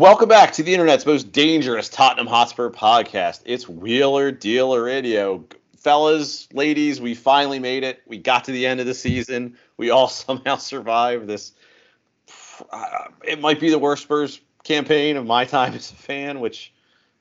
Welcome back to the internet's most dangerous Tottenham Hotspur podcast. It's Wheeler Dealer Radio. Fellas, ladies, we finally made it. We got to the end of the season. We all somehow survived this. Uh, it might be the worst Spurs campaign of my time as a fan, which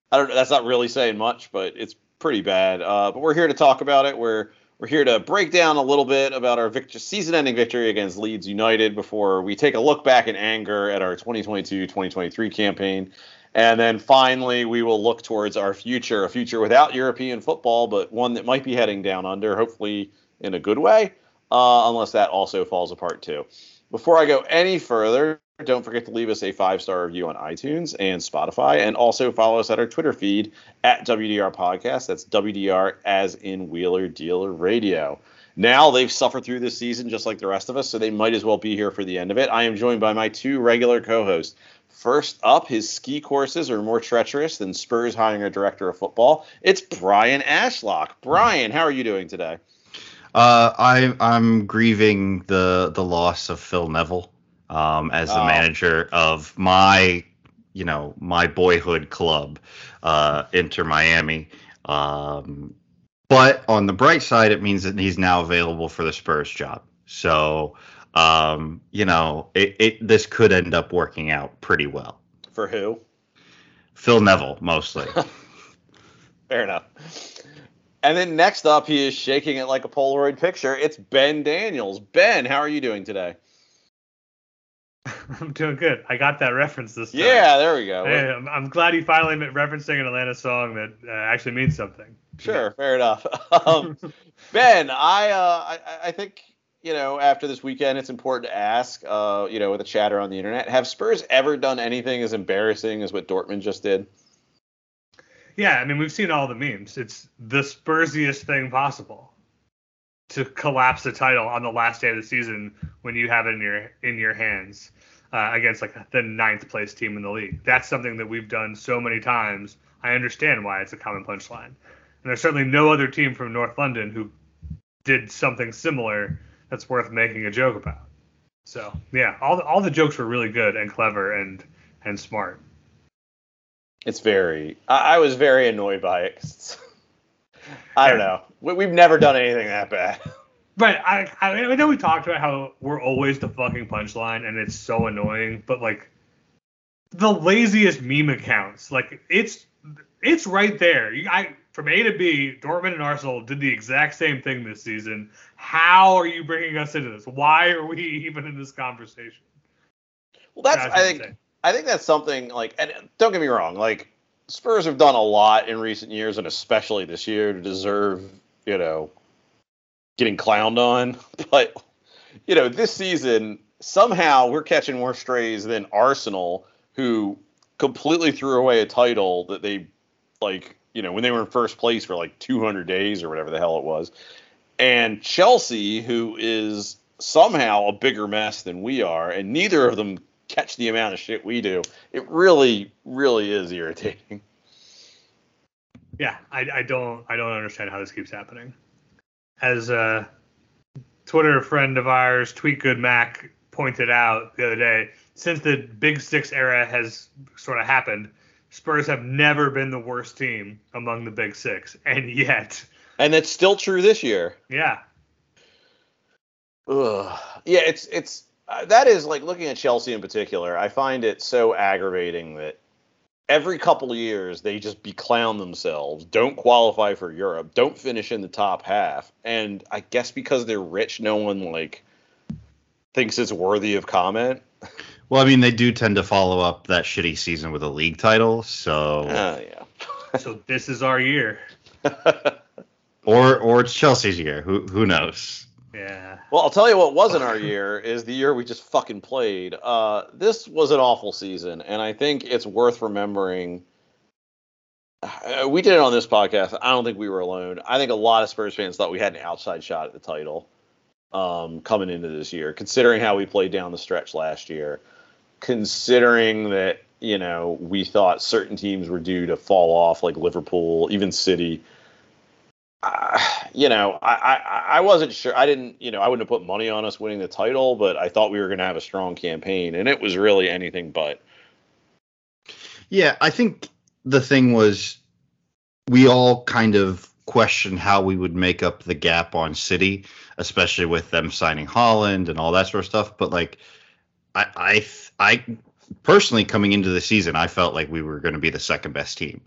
I don't. That's not really saying much, but it's pretty bad. Uh, but we're here to talk about it. We're we're here to break down a little bit about our victory, season-ending victory against Leeds United before we take a look back in anger at our 2022-2023 campaign. And then finally, we will look towards our future, a future without European football, but one that might be heading down under, hopefully in a good way, uh, unless that also falls apart too. Before I go any further, don't forget to leave us a five star review on iTunes and Spotify, and also follow us at our Twitter feed at WDR Podcast. That's WDR as in Wheeler Dealer Radio. Now they've suffered through this season just like the rest of us, so they might as well be here for the end of it. I am joined by my two regular co hosts. First up, his ski courses are more treacherous than Spurs hiring a director of football. It's Brian Ashlock. Brian, how are you doing today? Uh, I, I'm grieving the the loss of Phil Neville um, as the Oh. manager of my, you know, my boyhood club, uh, Inter Miami. Um, but on the bright side, it means that he's now available for the Spurs job. So, um, you know, it, it this could end up working out pretty well. For who? Phil Neville, mostly. Fair enough. And then next up, he is shaking it like a Polaroid picture. It's Ben Daniels. Ben, how are you doing today? I'm doing good. I got that reference this time. Yeah, there we go. Hey, I'm, I'm glad he finally referencing an Atlanta song that uh, actually means something. Sure, fair enough. Um, ben, I, uh, I I think you know after this weekend, it's important to ask, uh, you know, with a chatter on the internet, have Spurs ever done anything as embarrassing as what Dortmund just did? Yeah, I mean we've seen all the memes. It's the Spursiest thing possible to collapse the title on the last day of the season when you have it in your in your hands uh, against like the ninth place team in the league. That's something that we've done so many times. I understand why it's a common punchline. And there's certainly no other team from North London who did something similar that's worth making a joke about. So yeah, all the, all the jokes were really good and clever and and smart. It's very. I, I was very annoyed by it. I don't know. We, we've never done anything that bad. But I, I I know we talked about how we're always the fucking punchline and it's so annoying, but like the laziest meme accounts, like it's it's right there. You, I from A to B, Dortmund and Arsenal did the exact same thing this season. How are you bringing us into this? Why are we even in this conversation? Well, that's Drives I think insane. I think that's something like, and don't get me wrong, like Spurs have done a lot in recent years, and especially this year, to deserve you know getting clowned on. But you know, this season somehow we're catching more strays than Arsenal, who completely threw away a title that they like you know when they were in first place for like 200 days or whatever the hell it was, and Chelsea, who is somehow a bigger mess than we are, and neither of them catch the amount of shit we do. It really, really is irritating. Yeah, I, I don't I don't understand how this keeps happening. As a Twitter friend of ours, Tweet Good Mac, pointed out the other day, since the Big Six era has sort of happened, Spurs have never been the worst team among the Big Six, and yet, And that's still true this year. yeah, Ugh. Yeah, it's it's uh, Uh, that is like looking at Chelsea in particular. I find it so aggravating that every couple of years they just beclown themselves, don't qualify for Europe, don't finish in the top half, and I guess because they're rich, no one like thinks it's worthy of comment. well, I mean, they do tend to follow up that shitty season with a league title, so Oh yeah. so this is our year. or or it's Chelsea's year. Who who knows? Yeah. Well, I'll tell you what wasn't our year is the year we just fucking played. Uh, this was an awful season, and I think it's worth remembering. Uh, we did it on this podcast. I don't think we were alone. I think a lot of Spurs fans thought we had an outside shot at the title um, coming into this year, considering how we played down the stretch last year, considering that you know we thought certain teams were due to fall off, like Liverpool, even City. You know, I, I I wasn't sure. I didn't, you know, I wouldn't have put money on us winning the title, but I thought we were going to have a strong campaign, and it was really anything but. Yeah, I think the thing was we all kind of questioned how we would make up the gap on City, especially with them signing Haaland and all that sort of stuff. But like, I I I personally coming into the season, I felt like we were going to be the second best team.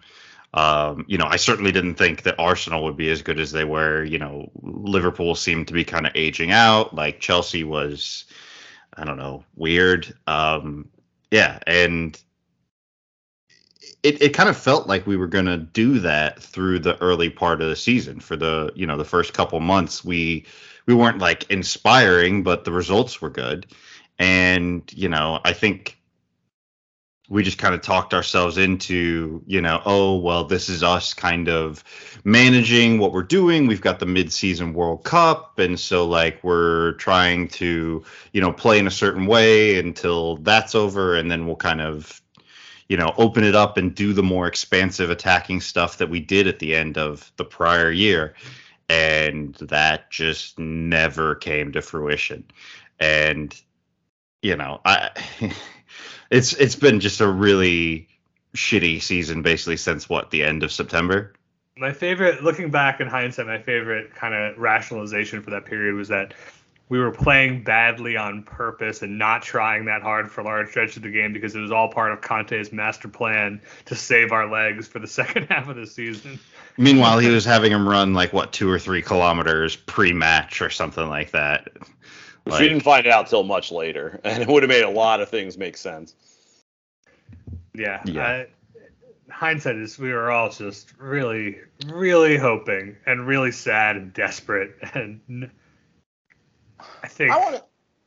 Um, you know, I certainly didn't think that Arsenal would be as good as they were. You know, Liverpool seemed to be kind of aging out. Like Chelsea was, I don't know, weird. Um, yeah, and it, it kind of felt like we were going to do that through the early part of the season. For the you know the first couple months, we we weren't like inspiring, but the results were good. And you know, I think we just kind of talked ourselves into, you know, oh, well, this is us kind of managing what we're doing. We've got the mid-season World Cup, and so like we're trying to, you know, play in a certain way until that's over, and then we'll kind of, you know, open it up and do the more expansive attacking stuff that we did at the end of the prior year. And that just never came to fruition. And, you know, I it's it's been just a really shitty season basically since what the end of September. My favorite, looking back in hindsight, my favorite kind of rationalization for that period was that we were playing badly on purpose and not trying that hard for large stretches of the game because it was all part of Conte's master plan to save our legs for the second half of the season. Meanwhile, he was having him run like what two or three kilometers pre-match or something like that. Which we didn't find out till much later, and it would have made a lot of things make sense. Yeah. Yeah. I, hindsight is we were all just really, really hoping and really sad and desperate. And I think. I want to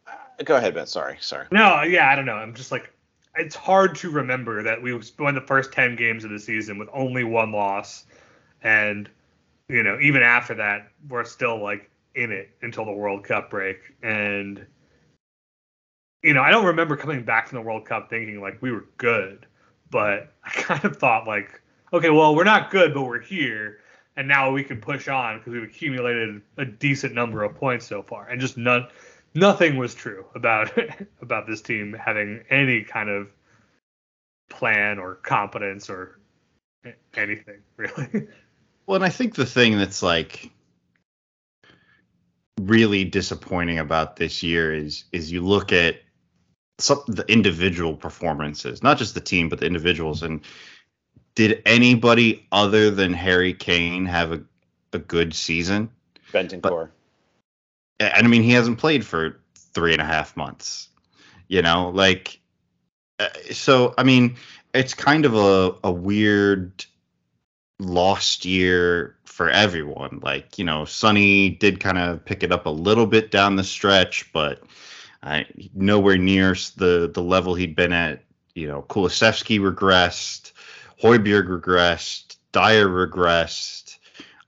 uh, go ahead, Ben. Sorry, sorry. No, yeah, I don't know. I'm just like, it's hard to remember that we won the first 10 games of the season with only one loss. And, you know, even after that, we're still like in it until the World Cup break. And, you know, I don't remember coming back from the World Cup thinking like we were good, but I kind of thought like, okay, well, we're not good, but we're here. And now we can push on because we've accumulated a decent number of points so far, and just none, nothing was true about about this team having any kind of plan or competence or anything really. Well, and I think the thing that's like really disappointing about this year is is you look at some the individual performances, not just the team, but the individuals. And did anybody other than Harry Kane have a, a good season? Bentancur. And I mean, he hasn't played for three and a half months. You know, like, uh, so I mean, it's kind of a, a weird lost year for everyone. Like, you know, Sonny did kind of pick it up a little bit down the stretch, but nowhere near the the level he'd been at. You know, Kulusevski regressed, Højbjerg regressed, Dier regressed.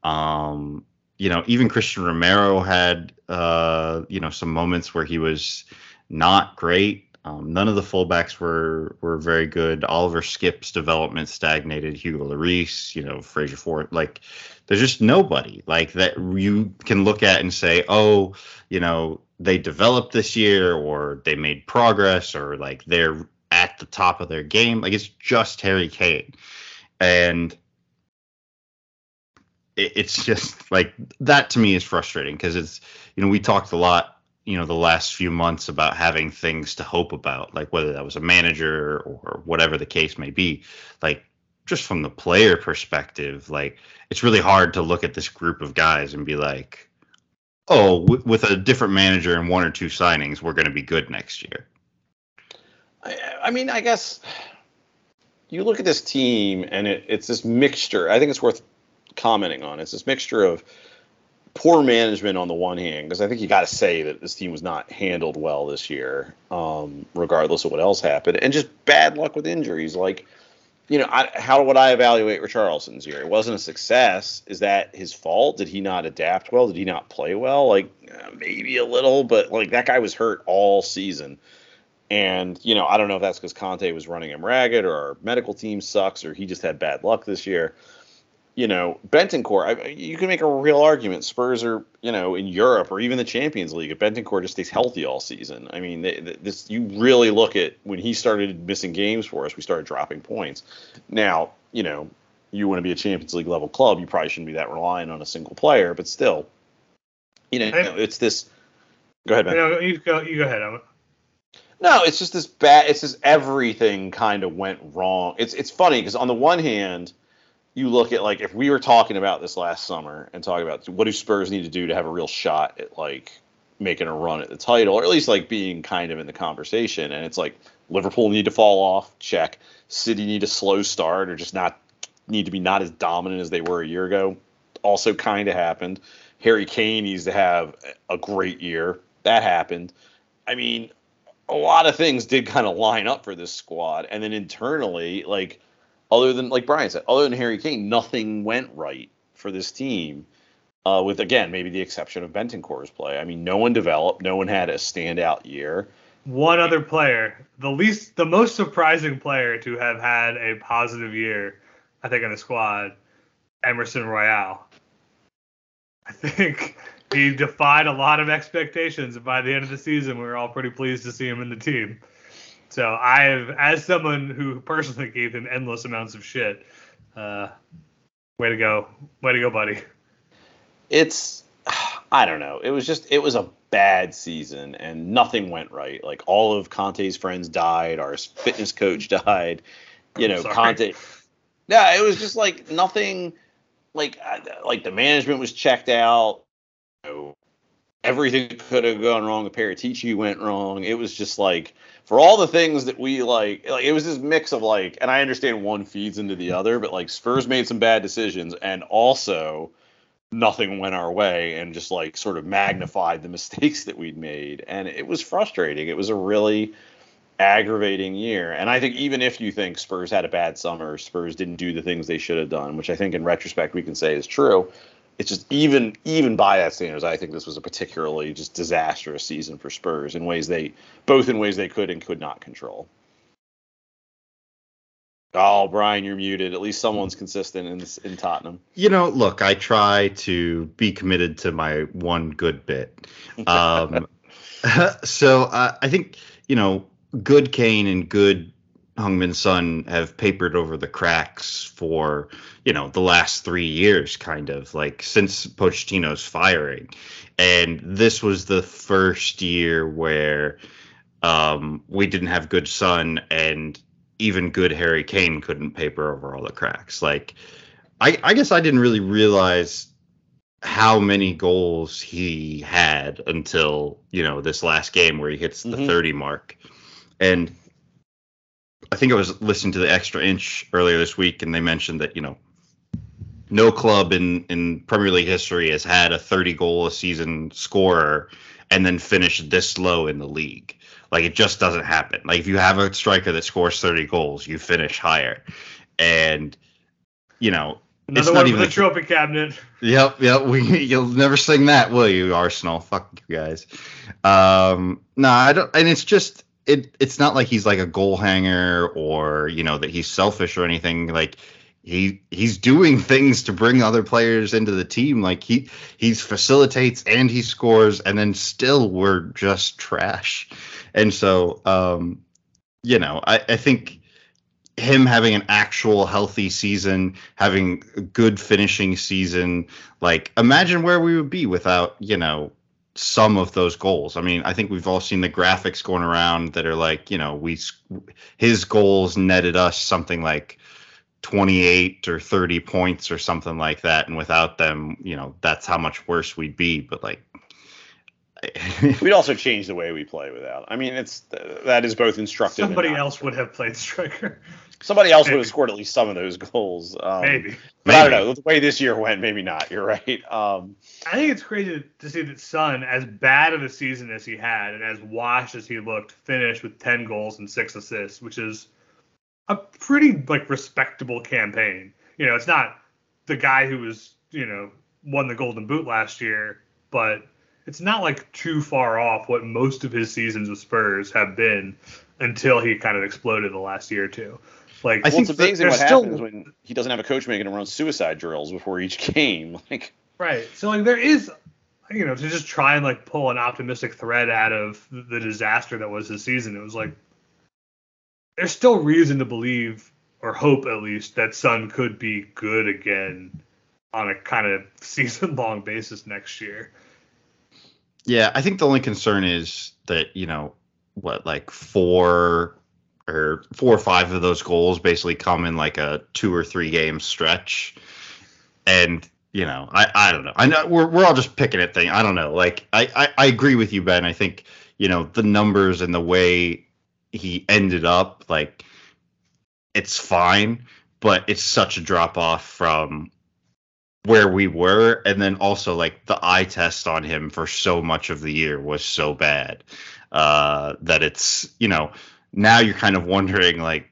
Um, you know, even Cristian Romero had uh, you know some moments where he was not great. Um, none of the fullbacks were were very good. Oliver Skipp's development stagnated. Hugo Lloris, you know, Fraser Ford, like there's just nobody like that you can look at and say, oh, you know, they developed this year or they made progress or like they're at the top of their game. Like it's just Harry Kane. And it, it's just like that to me is frustrating because it's, you know, we talked a lot, you know, the last few months about having things to hope about, like whether that was a manager or whatever the case may be. Like just from the player perspective, like it's really hard to look at this group of guys and be like, oh, w- with a different manager and one or two signings, we're going to be good next year. I, I mean, I guess you look at this team and it, it's this mixture. I think it's worth commenting on. It's this mixture of poor management on the one hand, because I think you got to say that this team was not handled well this year, um, regardless of what else happened, and just bad luck with injuries. Like, you know, I, how would I evaluate Richarlison's year? It wasn't a success. Is that his fault? Did he not adapt well? Did he not play well? Like, uh, maybe a little, but like that guy was hurt all season. And, you know, I don't know if that's because Conte was running him ragged or our medical team sucks or he just had bad luck this year you know, Bentancur, I, you can make a real argument. Spurs are, you know, in Europe or even the Champions League. If Bentancur just stays healthy all season, I mean, they, this you really look at when he started missing games for us, we started dropping points. Now, you know, you want to be a Champions League level club, you probably shouldn't be that reliant on a single player, but still, you know, it's this. Go ahead, man. No, you go. You go ahead. I'm, no, it's just this bad. It's just everything kind of went wrong. It's it's funny because on the one hand you look at like if we were talking about this last summer and talking about what do Spurs need to do to have a real shot at like making a run at the title, or at least like being kind of in the conversation. And it's like Liverpool need to fall off, check. City need a slow start or just not need to be not as dominant as they were a year ago. Also kind of happened. Harry Kane needs to have a great year. That happened. I mean, a lot of things did kind of line up for this squad. And then internally, like other than like Brian said, other than Harry Kane, nothing went right for this team. Uh, with again, maybe the exception of Bentancur's play. I mean, no one developed, no one had a standout year. One other player, the least, the most surprising player to have had a positive year, I think, in the squad, Emerson Royal. I think he defied a lot of expectations, and by the end of the season, we were all pretty pleased to see him in the team. So I have, as someone who personally gave him endless amounts of shit, uh, way to go, way to go, buddy. It's, I don't know. It was just, it was a bad season, and nothing went right. Like all of Conte's friends died. Our fitness coach died. You know, Conte. Yeah, it was just like nothing. Like, like the management was checked out. You know, everything could have gone wrong. The Paratici went wrong. It was just like for all the things that we like, like it was this mix of like, and I understand one feeds into the other, but like Spurs made some bad decisions, and also nothing went our way, and just like sort of magnified the mistakes that we'd made, and it was frustrating. It was a really aggravating year, and I think even if you think Spurs had a bad summer, Spurs didn't do the things they should have done, which I think in retrospect we can say is true it's just even even by that standards, I think this was a particularly just disastrous season for Spurs in ways they both in ways they could and could not control. Oh, Brian, you're muted. At least someone's consistent in in Tottenham. You know, look, I try to be committed to my one good bit. Um, so uh, I think you know, good Kane and good Heung-min Son have papered over the cracks for you know the last three years, kind of like since Pochettino's firing, and this was the first year where um, we didn't have good Son and even good Harry Kane couldn't paper over all the cracks. Like, I, I guess I didn't really realize how many goals he had until you know this last game where he hits the mm-hmm. 30 mark, and I think I was listening to the Extra Inch earlier this week, and they mentioned that you know no club in in Premier League history has had a 30 goal a season scorer and then finished this low in the league. Like it just doesn't happen. Like if you have a striker that scores 30 goals, you finish higher. And you know, Another it's not even the trophy cabinet. Yep, yep. We you'll never sing that, will you, Arsenal? Fuck you guys. Um, no, I don't. And it's just it it's not like he's like a goal hanger or you know that he's selfish or anything. Like he he's doing things to bring other players into the team. Like he he facilitates and he scores and then still we're just trash. And so um you know i i think him having an actual healthy season having a good finishing season like imagine where we would be without you know some of those goals. I mean, I think we've all seen the graphics going around that are like, you know, we his goals netted us something like 28 or 30 points or something like that and without them, you know, that's how much worse we'd be, but like We'd also change the way we play without. I mean, it's that is both instructive. and Somebody not. else would have played striker. Somebody else would have scored at least some of those goals. Um, Maybe. But I don't know. The way this year went, maybe not. You're right. Um, I think it's crazy to see that Son, as bad of a season as he had and as washed as he looked, finished with 10 goals and six assists, which is a pretty like respectable campaign. You know, it's not the guy who was, you know, won the Golden Boot last year, but it's not like too far off what most of his seasons with Spurs have been until he kind of exploded the last year or two. Like I well, think it's amazing what there's still- happens when he doesn't have a coach making him run suicide drills before each game. Like, Right. So like there is you know, to just try and like pull an optimistic thread out of the disaster that was his season, it was like there's still reason to believe or hope at least that Son could be good again on a kind of season long basis next year. Yeah, I think the only concern is that, you know, what, like four or four or five of those goals basically come in like a two or three game stretch. And, you know, I, I don't know. I know we're, we're all just picking at thing. I don't know. Like, I, I, I agree with you, Ben. I think, you know, the numbers and the way he ended up, like, it's fine, but it's such a drop off from where we were and then also like the eye test on him for so much of the year was so bad uh that it's you know now you're kind of wondering like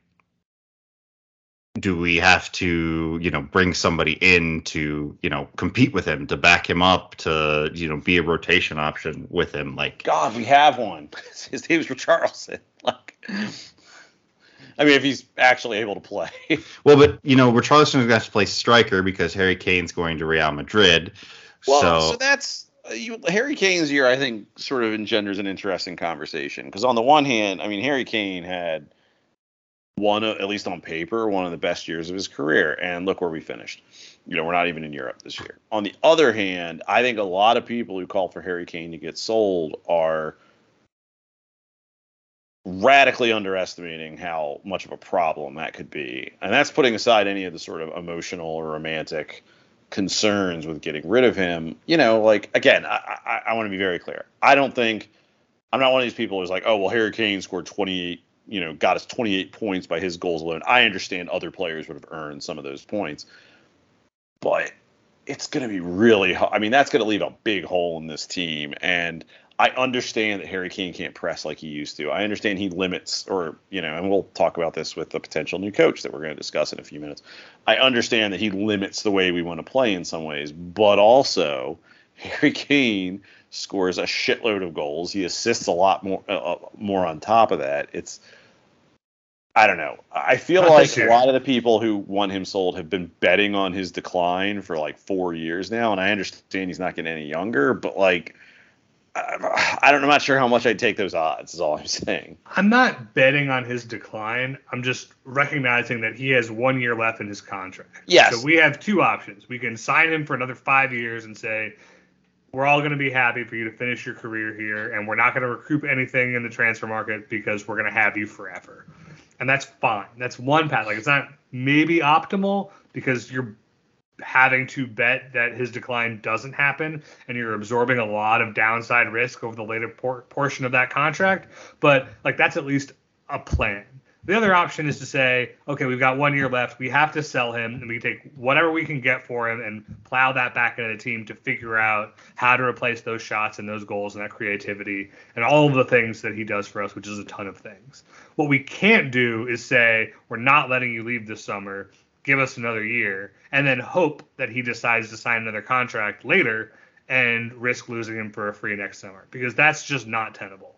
do we have to you know bring somebody in to you know compete with him to back him up to you know be a rotation option with him like God, we have one. His name's Richarlison. Like, I mean, if he's actually able to play. well but you know Richarlison is going to play striker because Harry Kane's going to Real Madrid Well, so, so, that's you, Harry Kane's year. I think sort of engenders an interesting conversation because on the one hand, I mean Harry Kane had one, at least on paper, one of the best years of his career, and look where we finished. You know, we're not even in Europe this year. On the other hand, I think a lot of people who call for Harry Kane to get sold are radically underestimating how much of a problem that could be. And that's putting aside any of the sort of emotional or romantic concerns with getting rid of him. You know, like again, I, I, I want to be very clear. I don't think I'm not one of these people who's like, oh well, Harry Kane scored 28, you know, got us 28 points by his goals alone. I understand other players would have earned some of those points, but it's going to be really. I mean, that's going to leave a big hole in this team, and I understand that Harry Kane can't press like he used to. I understand he limits, or you know, and we'll talk about this with the potential new coach that we're going to discuss in a few minutes. I understand that he limits the way we want to play in some ways, but also Harry Kane scores a shitload of goals. He assists a lot more, uh, uh, more on top of that. It's I don't know. I feel Not like a lot of the people who want him sold have been betting on his decline for like four years now, and I understand he's not getting any younger, but like. I I don't. I'm not sure how much I'd take those odds. Is all I'm saying. I'm not betting on his decline. I'm just recognizing that he has one year left in his contract. Yes. So we have two options. We can sign him for another five years and say, we're all going to be happy for you to finish your career here, and we're not going to recoup anything in the transfer market because we're going to have you forever. And that's fine. That's one path. Like, it's not maybe optimal because you're having to bet that his decline doesn't happen and you're absorbing a lot of downside risk over the later por- portion of that contract. But like that's at least a plan. The other option is to say okay we've got one year left. We have to sell him and we take whatever we can get for him and plow that back into the team to figure out how to replace those shots and those goals and that creativity and all of the things that he does for us which is a ton of things. What we can't do is say we're not letting you leave this summer give us another year, and then hope that he decides to sign another contract later and risk losing him for a free next summer because that's just not tenable.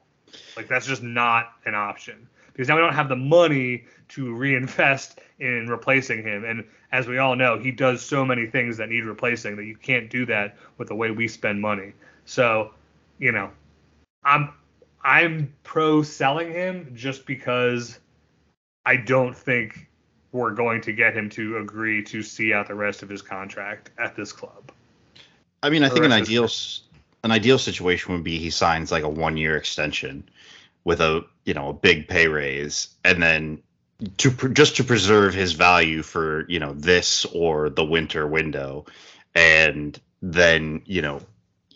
Like that's just not an option because now we don't have the money to reinvest in replacing him. And as we all know, he does so many things that need replacing that you can't do that with the way we spend money. So, you know, I'm I'm pro selling him just because I don't think we're going to get him to agree to see out the rest of his contract at this club. I mean, I think an ideal an ideal situation would be he signs like a one year extension with a you know a big pay raise, and then to pr- just to preserve his value for you know this or the winter window, and then you know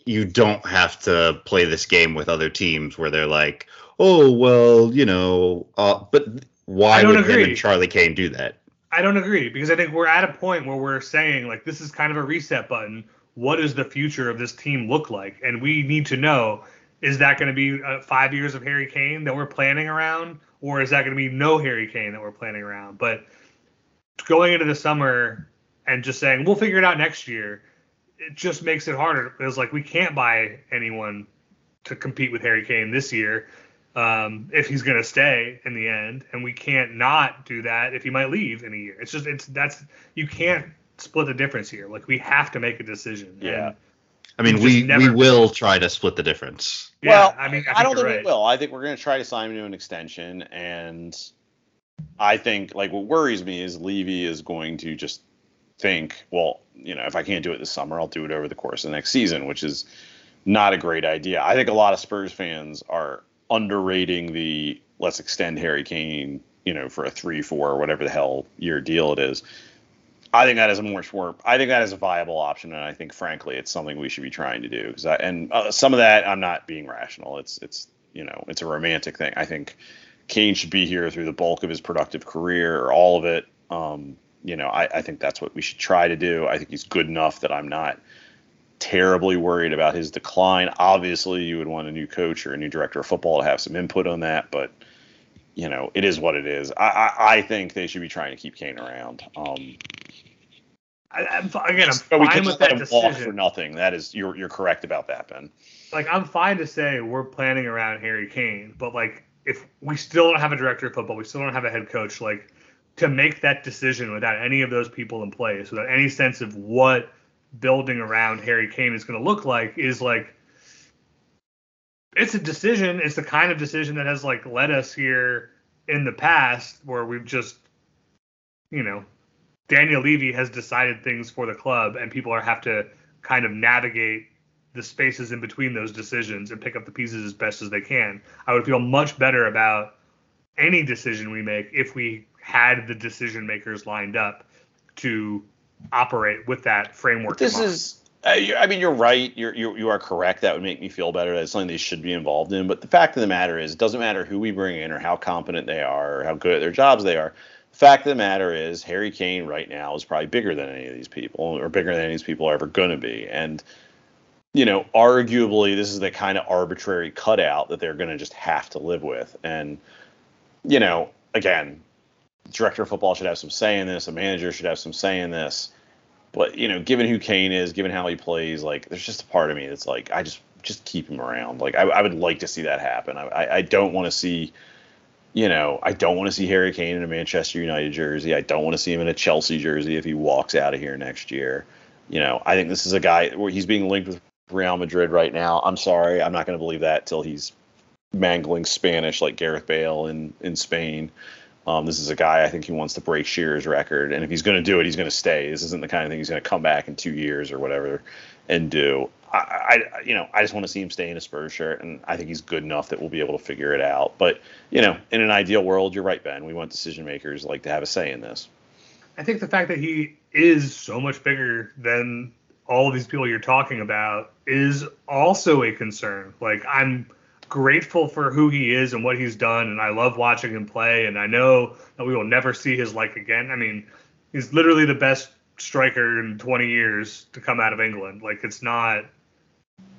you don't have to play this game with other teams where they're like, oh well, you know, uh, but why I don't would him agree. and Charlie Kane do that? I don't agree because I think we're at a point where we're saying like this is kind of a reset button. What does the future of this team look like? And we need to know is that going to be uh, five years of Harry Kane that we're planning around, or is that going to be no Harry Kane that we're planning around? But going into the summer and just saying we'll figure it out next year, it just makes it harder. It's like we can't buy anyone to compete with Harry Kane this year um, if he's going to stay in the end, and we can't not do that if he might leave in a year. It's just it's that's you can't split the difference here. Like we have to make a decision. Yeah. And, I mean, You we never- we will try to split the difference. yeah. well, I mean, I, I, don't think right. we will. I think we're going to try to sign him to an extension, and I think like what worries me is Levy is going to just think, well, you know, if I can't do it this summer, I'll do it over the course of the next season, which is not a great idea. I think a lot of Spurs fans are underrating the let's extend Harry Kane, you know, for a three, four, or whatever the hell year deal it is. I think that is a more short. I think that is a viable option, and I think, frankly, it's something we should be trying to do. Because and uh, some of that, I'm not being rational. It's it's you know, it's a romantic thing. I think Kane should be here through the bulk of his productive career, or all of it. Um, you know, I, I think that's what we should try to do. I think he's good enough that I'm not terribly worried about his decline. Obviously, you would want a new coach or a new director of football to have some input on that, but you know, it is what it is. I, I, I think they should be trying to keep Kane around. Um, I, I'm, fi- again, I'm but we fine with that walk for nothing. That is, you're you're correct about that, Ben. Like I'm fine to say we're planning around Harry Kane, but like if we still don't have a director of football, we still don't have a head coach, like to make that decision without any of those people in place, without any sense of what building around Harry Kane is going to look like, is like it's a decision. It's the kind of decision that has like led us here in the past where we've just, you know, Daniel Levy has decided things for the club, and people are have to kind of navigate the spaces in between those decisions and pick up the pieces as best as they can. I would feel much better about any decision we make if we had the decision makers lined up to operate with that framework. in This is, uh, I mean, you're right. You're, you're you are correct. That would make me feel better. That's something they should be involved in. But the fact of the matter is, it doesn't matter who we bring in or how competent they are or how good at their jobs they are. The fact of the matter is, Harry Kane right now is probably bigger than any of these people, or bigger than any of these people are ever going to be. And you know, arguably, this is the kind of arbitrary cutout that they're going to just have to live with. And you know, again, director of football should have some say in this. A manager should have some say in this. But you know, given who Kane is, given how he plays, like there's just a part of me that's like, I just just keep him around. Like I, I would like to see that happen. I, I, don't want to see, you know, I don't want to see Harry Kane in a Manchester United jersey. I don't want to see him in a Chelsea jersey if he walks out of here next year. You know, I think this is a guy where he's being linked with Real Madrid right now. I'm sorry, I'm not going to believe that till he's mangling Spanish like Gareth Bale in in Spain. Um, this is a guy I think he wants to break Shearer's record, and if he's going to do it, he's going to stay. This isn't the kind of thing he's going to come back in two years or whatever and do. I, I, you know, I just want to see him stay in a Spurs shirt, and I think he's good enough that we'll be able to figure it out. But you know, in an ideal world, you're right, Ben. We want decision makers like to have a say in this. I think the fact that he is so much bigger than all of these people you're talking about is also a concern. Like I'm grateful for who he is and what he's done, and I love watching him play. And I know that we will never see his like again. I mean, he's literally the best striker in 20 years to come out of England. Like it's not.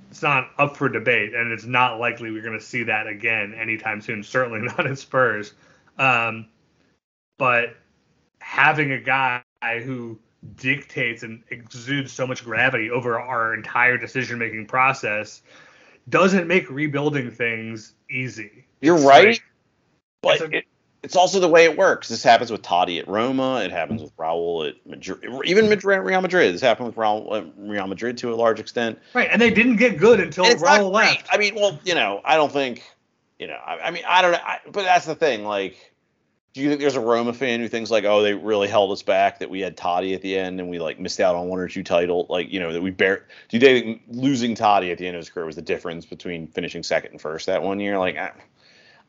It's not up for debate, and it's not likely we're going to see that again anytime soon. Certainly not in Spurs. Um, but having a guy who dictates and exudes so much gravity over our entire decision making process doesn't make rebuilding things easy. You're It's right, like- but it's a- it, it's also the way it works. This happens with Totti at Roma. It happens with Raul at Madrid. Even Madrid, Real Madrid. This happened with Raul, uh, Real Madrid to a large extent. right, and they didn't get good until Raul left. I mean, well, you know, I don't think, you know, I, I mean, I don't know, but that's the thing. Like, do you think there's a Roma fan who thinks like, oh, they really held us back that we had Totti at the end and we like missed out on one or two title, like you know, that we bear? Do they think losing Totti at the end of his career was the difference between finishing second and first that one year? Like, I,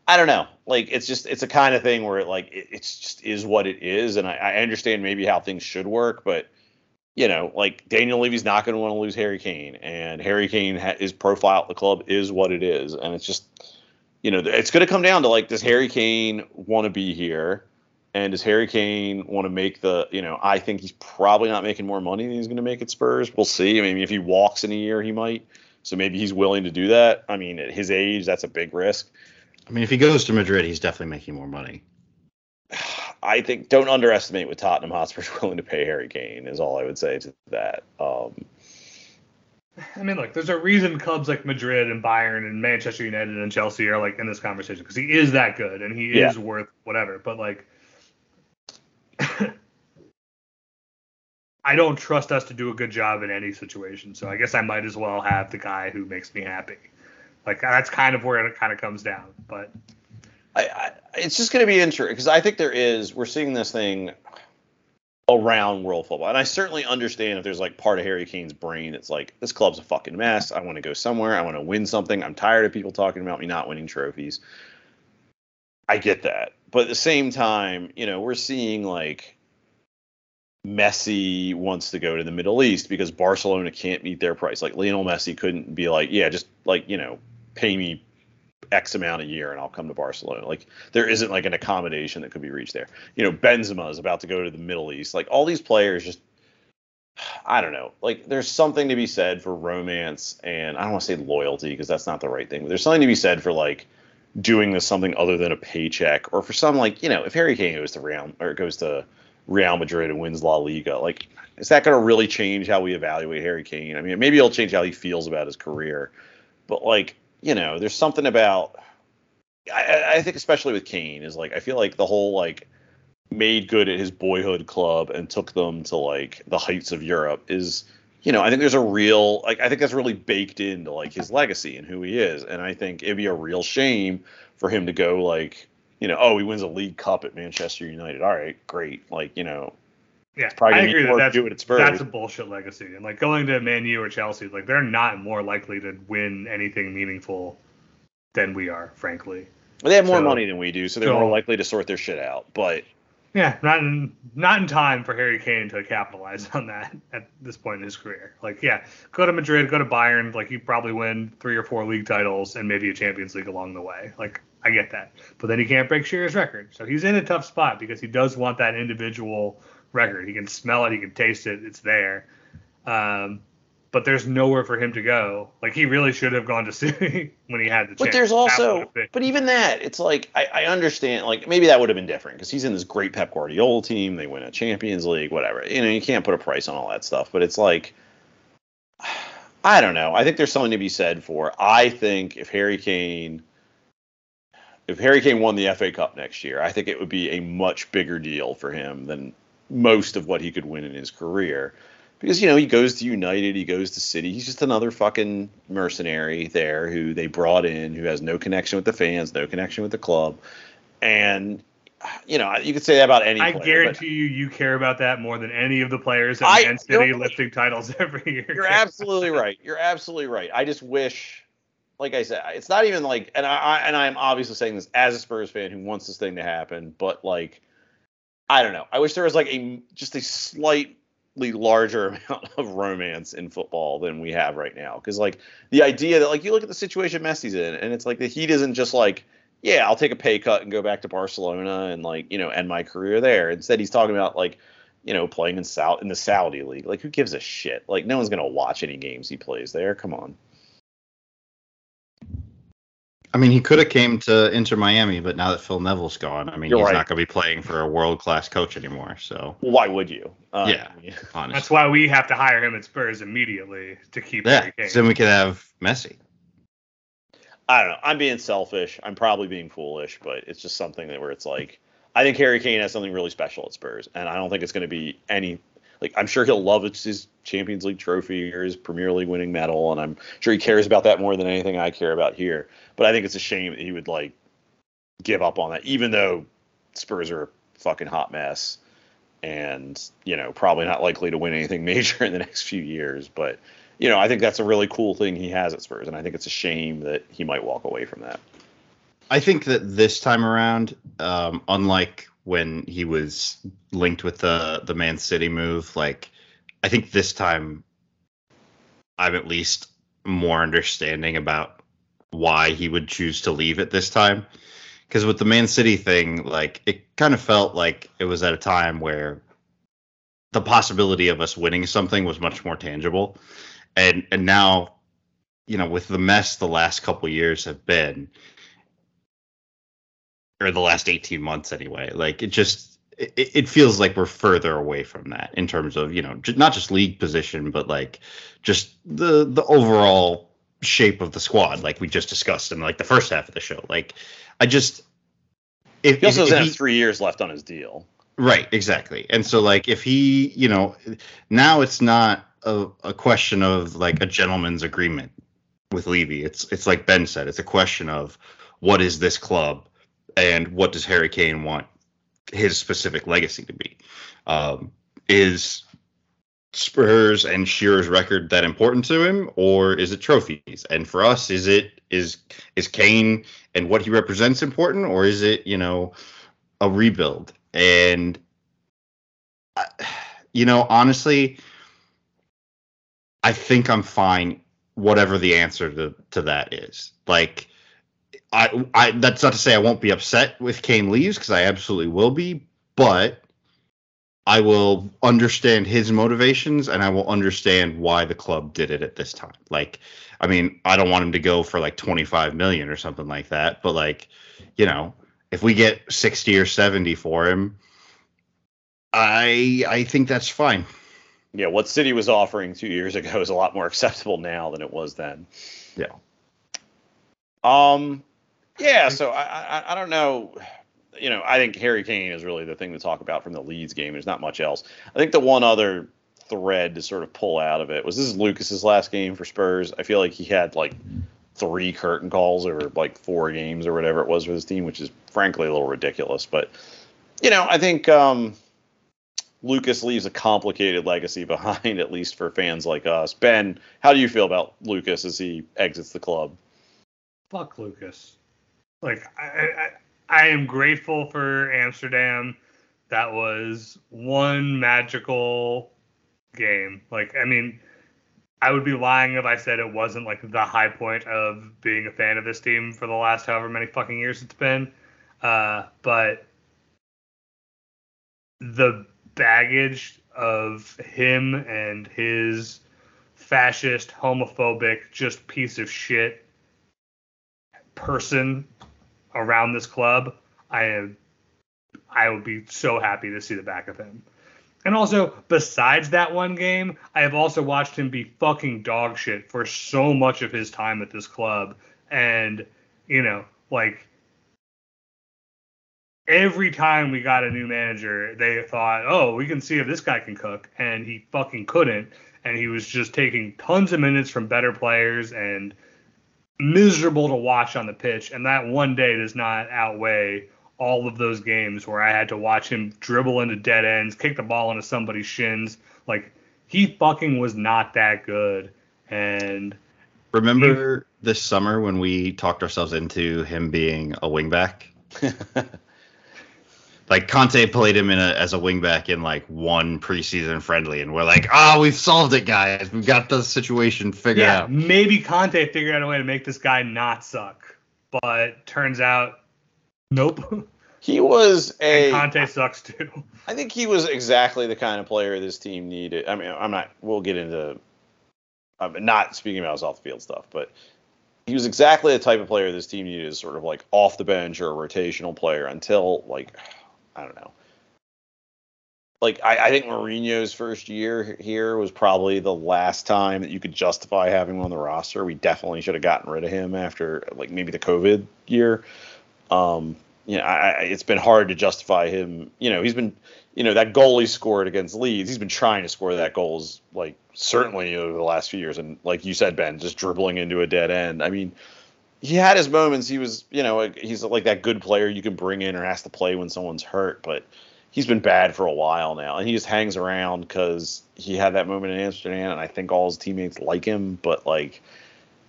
I don't know. Like, it's just it's a kind of thing where it like it, it's just is what it is, and I, I understand maybe how things should work, but you know, like Daniel Levy's not going to want to lose Harry Kane, and Harry Kane ha- his profile at the club is what it is, and it's just, you know, it's going to come down to like, does Harry Kane want to be here, and does Harry Kane want to make the, you know, I think he's probably not making more money than he's going to make at Spurs. We'll see. I mean, if he walks in a year, he might. So maybe he's willing to do that. I mean, at his age, that's a big risk. I mean, if he goes to Madrid, he's definitely making more money. I think don't underestimate what Tottenham Hotspur's willing to pay Harry Kane is all I would say to that. Um, I mean, look, there's a reason clubs like Madrid and Bayern and Manchester United and Chelsea are like in this conversation because he is that good and he Yeah. is worth whatever. But like, I don't trust us to do a good job in any situation. So I guess I might as well have the guy who makes me happy. Like that's kind of where it kind of comes down. But I, I, it's just going to be interesting because I think there is we're seeing this thing around world football, and I certainly understand if there's like part of Harry Kane's brain. It's like this club's a fucking mess. I want to go somewhere. I want to win something. I'm tired of people talking about me not winning trophies. I get that, but at the same time, you know, we're seeing like Messi wants to go to the Middle East because Barcelona can't meet their price. Like Lionel Messi couldn't be like, yeah, just like you know, pay me X amount a year and I'll come to Barcelona. Like there isn't like an accommodation that could be reached there. You know, Benzema is about to go to the Middle East. Like all these players just I don't know. Like there's something to be said for romance and I don't want to say loyalty because that's not the right thing. But there's something to be said for like doing this something other than a paycheck or for some like, you know, if Harry Kane goes to Real or goes to Real Madrid and wins La Liga, like is that going to really change how we evaluate Harry Kane? I mean, maybe it'll change how he feels about his career. But like, you know, there's something about I, I think especially with Kane is like I feel like the whole like made good at his boyhood club and took them to like the heights of Europe is you know I think there's a real like I think that's really baked into like his legacy and who he is. And I think it'd be a real shame for him to go like you know oh he wins a league cup at Manchester United. All right great. Like you know yeah, probably I agree that that's, do it at that's a bullshit legacy. And like going to Man U or Chelsea, like they're not more likely to win anything meaningful than we are, frankly. they have more so- money than we do so they're so- more likely to sort their shit out but Yeah, not in not in time for Harry Kane to capitalize on that at this point in his career. Like, yeah, go to Madrid, go to Bayern, like you probably win three or four league titles and maybe a Champions League along the way. Like, I get that, but then he can't break Shearer's record, so he's in a tough spot because he does want that individual record. He can smell it, he can taste it, it's there. Um, but there's nowhere for him to go. Like he really should have gone to City when he had the chance. But there's also, but even that, it's like I, I understand. Like maybe that would have been different because he's in this great Pep Guardiola team. They win a Champions League, whatever. You know, you can't put a price on all that stuff. But it's like, I don't know. I think there's something to be said for. I think if Harry Kane, if Harry Kane won the FA Cup next year, I think it would be a much bigger deal for him than most of what he could win in his career because you know he goes to United, he goes to City. He's just another fucking mercenary there who they brought in, who has no connection with the fans, no connection with the club, and you know you could say that about any. I player, guarantee you, you care about that more than any of the players in Man City lifting titles every year. You're absolutely right. You're absolutely right. I just wish, like I said, it's not even like, and I, I and I'm obviously saying this as a Spurs fan who wants this thing to happen, but like, I don't know. I wish there was like a just a slightly larger amount of romance in football than we have right now. Because like the idea that like you look at the situation Messi's in, and it's like the Heat isn't just like. Yeah, I'll take a pay cut and go back to Barcelona and like you know end my career there. Instead, he's talking about like you know, playing in South in the Saudi league. Like, who gives a shit? Like, no one's gonna watch any games he plays there. Come on. I mean, he could have came to Inter Miami, but now that Phil Neville's gone, I mean, You're he's right. not going to be playing for a world class coach anymore. So, Well, why would you? Uh, Yeah. That's honestly, why we have to hire him at Spurs immediately to keep yeah. Harry Kane. So then we could have Messi. I don't know. I'm being selfish. I'm probably being foolish, but it's just something that where it's like, I think Harry Kane has something really special at Spurs, and I don't think it's going to be any. Like, I'm sure he'll love his Champions League trophy or his Premier League winning medal, and I'm sure he cares about that more than anything I care about here. But I think it's a shame that he would like give up on that, even though Spurs are a fucking hot mess, and you know probably not likely to win anything major in the next few years. But you know, I think that's a really cool thing he has at Spurs, and I think it's a shame that he might walk away from that. I think that this time around, um, unlike when he was linked with the the Man City move, like I think this time I'm at least more understanding about why he would choose to leave at this time. Because with the Man City thing, like it kind of felt like it was at a time where the possibility of us winning something was much more tangible. And and now, you know, with the mess the last couple years have been, or the last 18 months anyway, like it just it, it feels like we're further away from that in terms of you know j- not just league position but like just the the overall shape of the squad like we just discussed in like the first half of the show like i just if, He also if- doesn't if have three years left on his deal. Right, exactly. And so like if he, you know, now it's not a, a question of like a gentleman's agreement with Levy. It's it's like Ben said, it's a question of what is this club and what does Harry Kane want his specific legacy to be? Um, is Spurs and Shearer's record that important to him, or is it trophies? And for us, is it is is Kane and what he represents important, or is it you know a rebuild? And I- you know, honestly, I think I'm fine. Whatever the answer to to that is, like. I, I that's not to say I won't be upset if Kane leaves because I absolutely will be, but I will understand his motivations and I will understand why the club did it at this time. Like, I mean, I don't want him to go for like 25 million or something like that, but like, you know, if we get 60 or 70 for him, I I think that's fine. Yeah, what City was offering two years ago is a lot more acceptable now than it was then. Yeah. Um, yeah. So I, I I don't know. You know, I think Harry Kane is really the thing to talk about from the Leeds game. There's not much else. I think the one other thread to sort of pull out of it was this is Lucas's last game for Spurs. I feel like he had like three curtain calls over like four games or whatever it was for this team, which is frankly a little ridiculous. But you know, I think um, Lucas leaves a complicated legacy behind, at least for fans like us. Ben, how do you feel about Lucas as he exits the club? fuck Lucas. Like I, I, I am grateful for Amsterdam. That was one magical game. Like I mean, I would be lying if I said it wasn't like the high point of being a fan of this team for the last however many fucking years it's been. Uh, but the baggage of him and his fascist, homophobic, just piece of shit person around this club, I am I would be so happy to see the back of him. And also, besides that one game, I have also watched him be fucking dog shit for so much of his time at this club. And, you know, like every time we got a new manager, they thought, oh, we can see if this guy can cook. And he fucking couldn't. And he was just taking tons of minutes from better players and miserable to watch on the pitch. And that one day does not outweigh all of those games where I had to watch him dribble into dead ends, kick the ball into somebody's shins. Like, he fucking was not that good. And Remember this summer when we talked ourselves into him being a wingback? like Conte played him in a, as a wingback in like one preseason friendly, and we're like, "Oh, we've solved it, guys. We've got the situation figured yeah, out." maybe Conte figured out a way to make this guy not suck. But turns out, nope. He was a. And Conte sucks too. I think he was exactly the kind of player this team needed. I mean, I'm not. We'll get into. Uh, I'm not speaking about his off the field stuff, but he was exactly the type of player this team needed, as sort of like off the bench or a rotational player until like, I don't know. Like I, I think Mourinho's first year here was probably the last time that you could justify having him on the roster. We definitely should have gotten rid of him after like maybe the COVID year. Um, you know, I, I, it's been hard to justify him. You know, he's been, you know, that goal he scored against Leeds. He's been trying to score that goals like certainly over the last few years, and like you said, Ben, just dribbling into a dead end. I mean, he had his moments. He was, you know, he's like that good player you can bring in or has to play when someone's hurt, but he's been bad for a while now, and he just hangs around because he had that moment in Amsterdam, and I think all his teammates like him, but like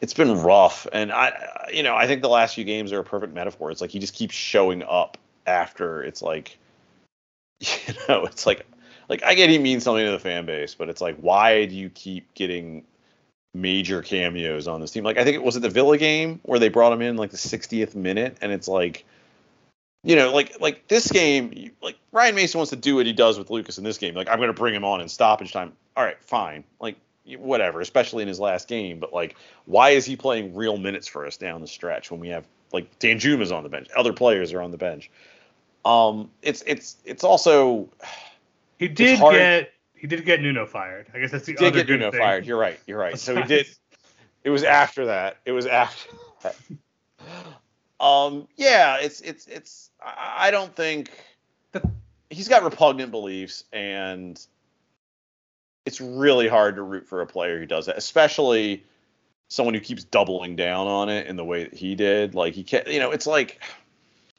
it's been rough. And I, you know, I think the last few games are a perfect metaphor. It's like he just keeps showing up after it's like, you know, it's like like I get he means something to the fan base, but it's like why do you keep getting major cameos on this team? Like I think it was at the Villa game where they brought him in like the 60th minute, and it's like, you know, like like this game, like Ryan Mason wants to do what he does with Lucas in this game. Like I'm going to bring him on in stoppage time. All right, fine. Like whatever, especially in his last game. But like, why is he playing real minutes for us down the stretch when we have like Dan Danjuma's on the bench, other players are on the bench. Um, it's it's it's also He did get he did get Nuno fired. I guess that's the did other get Nuno thing. fired. You're right. You're right. So he did. It was after that. It was after that. Um. Yeah. It's it's it's. I I don't think he's got repugnant beliefs, and it's really hard to root for a player who does that, especially someone who keeps doubling down on it in the way that he did. Like he can't. You know, it's like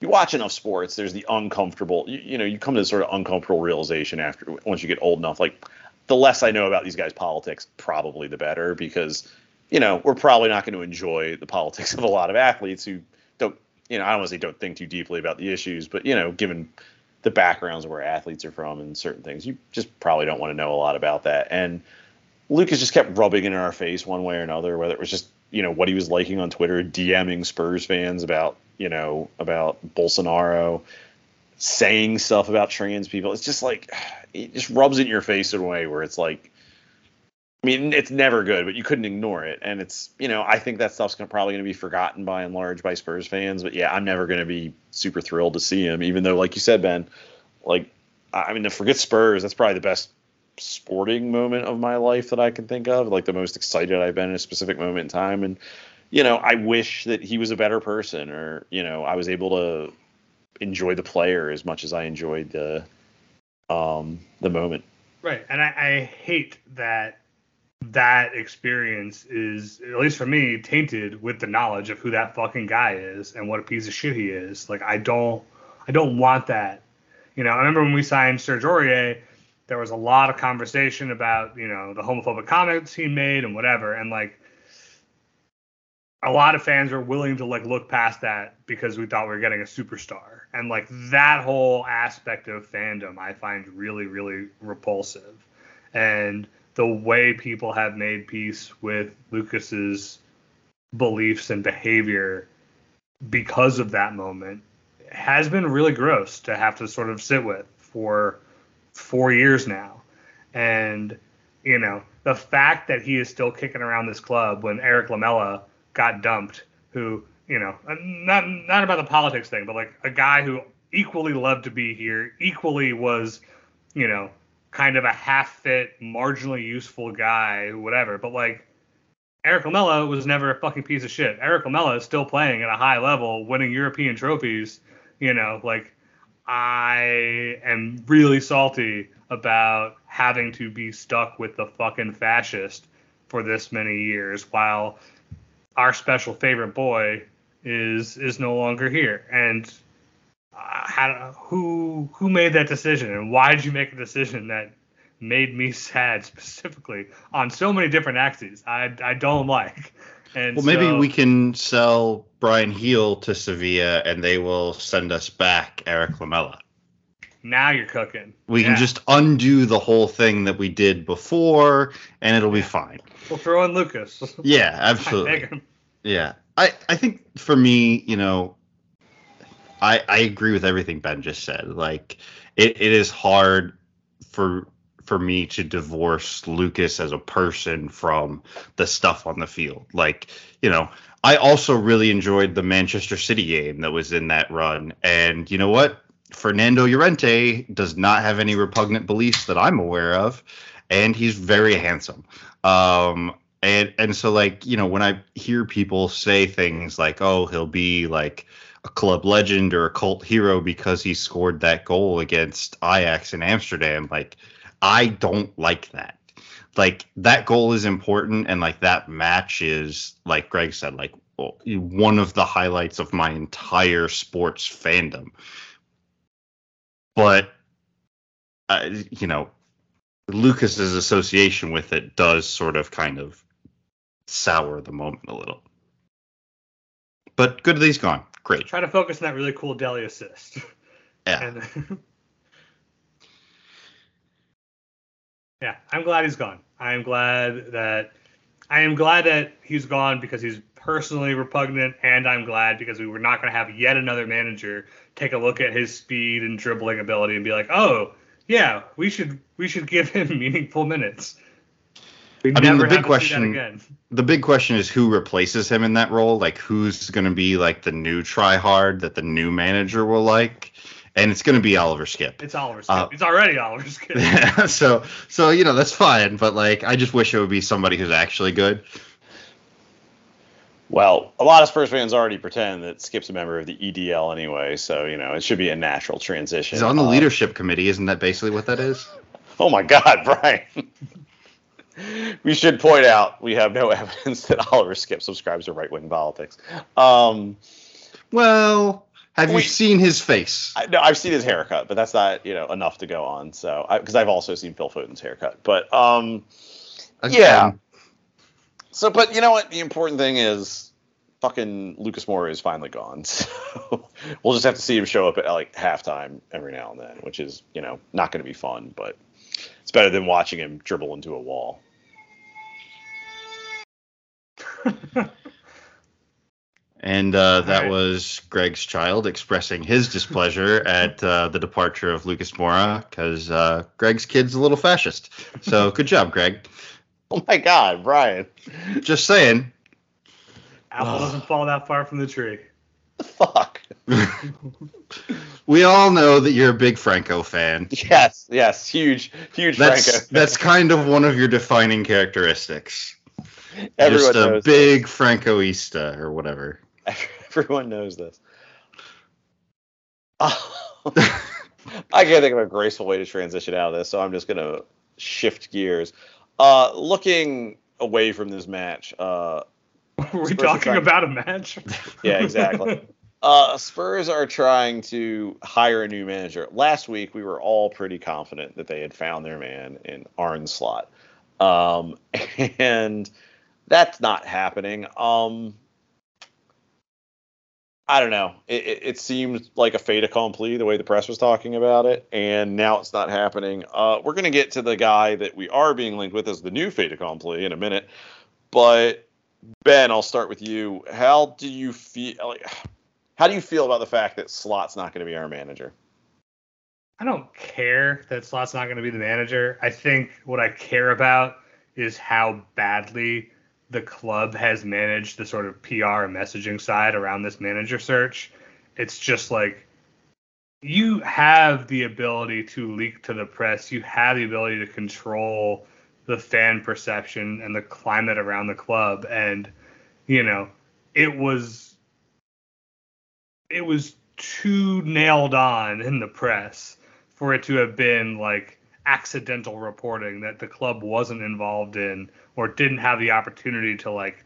you watch enough sports. There's the uncomfortable. You, you know, you come to this sort of uncomfortable realization after once you get old enough. Like the less I know about these guys' politics, probably the better because, you know, we're probably not going to enjoy the politics of a lot of athletes who don't, you know, I don't want to say don't think too deeply about the issues, but, you know, given the backgrounds of where athletes are from and certain things, you just probably don't want to know a lot about that. And Lucas just kept rubbing it in our face one way or another, whether it was just, you know, what he was liking on Twitter, DMing Spurs fans about, you know, about Bolsonaro, saying stuff about trans people. It's just like it just rubs in your face in a way where it's like I mean, it's never good, but you couldn't ignore it. And it's, you know, I think that stuff's gonna, probably going to be forgotten by and large by Spurs fans. But yeah, I'm never going to be super thrilled to see him, even though, like you said, Ben, like, I I mean, to forget Spurs, that's probably the best sporting moment of my life that I can think of, like the most excited I've been in a specific moment in time. And, you know, I wish that he was a better person or, you know, I was able to enjoy the player as much as I enjoyed the, um, the moment. Right, and I, I hate that that experience is, at least for me, tainted with the knowledge of who that fucking guy is and what a piece of shit he is. Like I don't, I don't want that. You know, I remember when we signed Serge Aurier, there was a lot of conversation about you know the homophobic comments he made and whatever, and like a lot of fans were willing to like look past that because we thought we were getting a superstar. And like that whole aspect of fandom i find really really repulsive. And the way people have made peace with lucas's beliefs and behavior because of that moment has been really gross to have to sort of sit with for four years now. And you know the fact that he is still kicking around this club when erik lamela got dumped, who, you know, uh, not not about the politics thing, but like a guy who equally loved to be here, equally was, you know, kind of a half fit, marginally useful guy, whatever. But like Erik Lamela was never a fucking piece of shit. Erik Lamela is still playing at a high level, winning European trophies. You know, like I am really salty about having to be stuck with the fucking fascist for this many years while our special favorite boy is is no longer here. And uh, how who who made that decision? And why did you make a decision that made me sad specifically on so many different axes? I I don't like. And Well, maybe we can sell Bryan Gil to Sevilla, and they will send us back Erik Lamela. Now you're cooking We Yeah. can just undo the whole thing that we did before, and it'll be fine. we'll throw in Lucas Yeah, absolutely. Yeah, I I think for me, you know, I I agree with everything Ben just said. Like it, it is hard for for me to divorce Lucas as a person from the stuff on the field. Like you know, I also really enjoyed the Manchester City game that was in that run, and you know what? Fernando Llorente does not have any repugnant beliefs that I'm aware of, and he's very handsome. Um, and and so like you know when I hear people say things like, "Oh, he'll be like a club legend or a cult hero because he scored that goal against Ajax in Amsterdam," like I don't like that. Like that goal is important, and like that match is like Greg said, like one of the highlights of my entire sports fandom. But uh, you know, Lucas's association with it does sort of kind of sour the moment a little. But good that he's gone. Great. try to focus on that really cool Dele assist Yeah. and Yeah, I'm glad he's gone. I am glad that I am glad that he's gone because he's personally repugnant, and I'm glad because we were not going to have yet another manager take a look at his speed and dribbling ability and be like, oh yeah, we should we should give him meaningful minutes. We I mean, the never big have to see question- again. The big question is who replaces him in that role? Like, who's going to be like the new try hard that the new manager will like? And it's going to be Oliver Skipp. It's Oliver Skipp. Uh, it's already Oliver Skipp. so, so you know that's fine, but like, I just wish it would be somebody who's actually good. Well, a lot of Spurs fans already pretend that Skipp's a member of the EDL anyway, so you know it should be a natural transition. He's on the Uh, leadership committee, isn't that basically what that is? Oh my God, Brian. we should point out we have no evidence that Oliver Skipp subscribes to right wing politics. Um, Well, have you seen his face? I, no, I've seen his haircut, but that's not you know enough to go on. So because I've also seen Phil Foden's haircut, but um, yeah. So, but you know what? The important thing is, fucking Lucas Moura is finally gone. So we'll just have to see him show up at like halftime every now and then, which is you know not going to be fun, but it's better than watching him dribble into a wall. And uh, that Alright. was Greg's child expressing his displeasure at uh, the departure of Lucas Moura because uh, Greg's kid's a little fascist. So good job, Greg. Oh my God, Brian! Just saying. Apple doesn't fall that far from the tree. Fuck. We all know that you're a big Franco fan. Yes, yes, huge, huge That's Franco. that's kind of one of your defining characteristics. Everyone Just a knows. big Francoista or whatever. Everyone knows this. I can't think of a graceful way to transition out of this, so I'm just gonna shift gears. Uh, looking away from this match, uh, Were we Spurs talking trying- about a match? yeah, exactly. uh, Spurs are trying to hire a new manager. Last week, we were all pretty confident that they had found their man in Arne Slot, um, and that's not happening. Um, I don't know. It, it, it seemed like a fait accompli the way the press was talking about it, and now it's not happening. Uh, we're going to get to the guy that we are being linked with as the new fait accompli in a minute, but Ben, I'll start with you. How do you feel? Like, how do you feel about the fact that Slot's not going to be our manager? I don't care that Slot's not going to be the manager. I think what I care about is how badly the club has managed the sort of PR messaging side around this manager search. It's just like you have the ability to leak to the press, you have the ability to control the fan perception and the climate around the club and you know, it was it was too nailed on in the press for it to have been like accidental reporting that the club wasn't involved in or didn't have the opportunity to like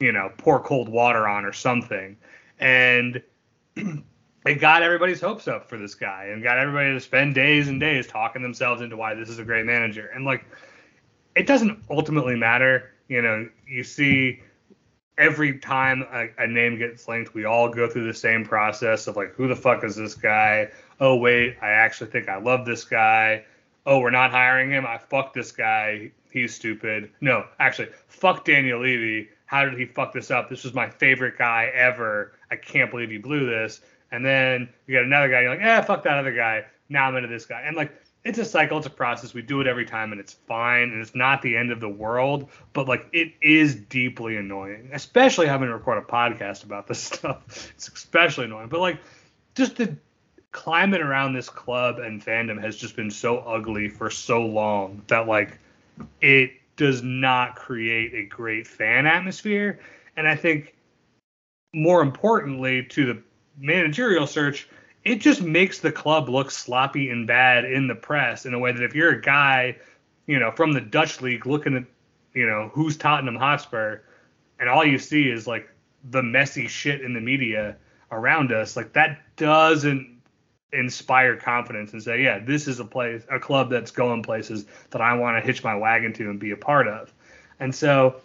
you know pour cold water on or something. And it got everybody's hopes up for this guy and got everybody to spend days and days talking themselves into why this is a great manager. And like it doesn't ultimately matter. You know you see every time a, a name gets linked we all go through the same process of like who the fuck is this guy? Oh wait i actually think i love this guy oh we're not hiring him? I fuck this guy. He's stupid. No actually fuck daniel levy. How did he fuck this up? This was my favorite guy ever. I can't believe he blew this. And then you got another guy you're like eh fuck that other guy. Now i'm into this guy. And like it's a cycle it's a process. We do it every time and it's fine and it's not the end of the world but like it is deeply annoying especially having to record a podcast about this stuff. It's especially annoying. But like just the climate around this club and fandom has just been so ugly for so long that like it does not create a great fan atmosphere. And i think more importantly to the managerial search it just makes the club look sloppy and bad in the press in a way that if you're a guy you know from the dutch league looking at you know who's tottenham hotspur and all you see is like the messy shit in the media around us like that doesn't inspire confidence and say, yeah, this is a place, a club that's going places that I want to hitch my wagon to and be a part of. And so,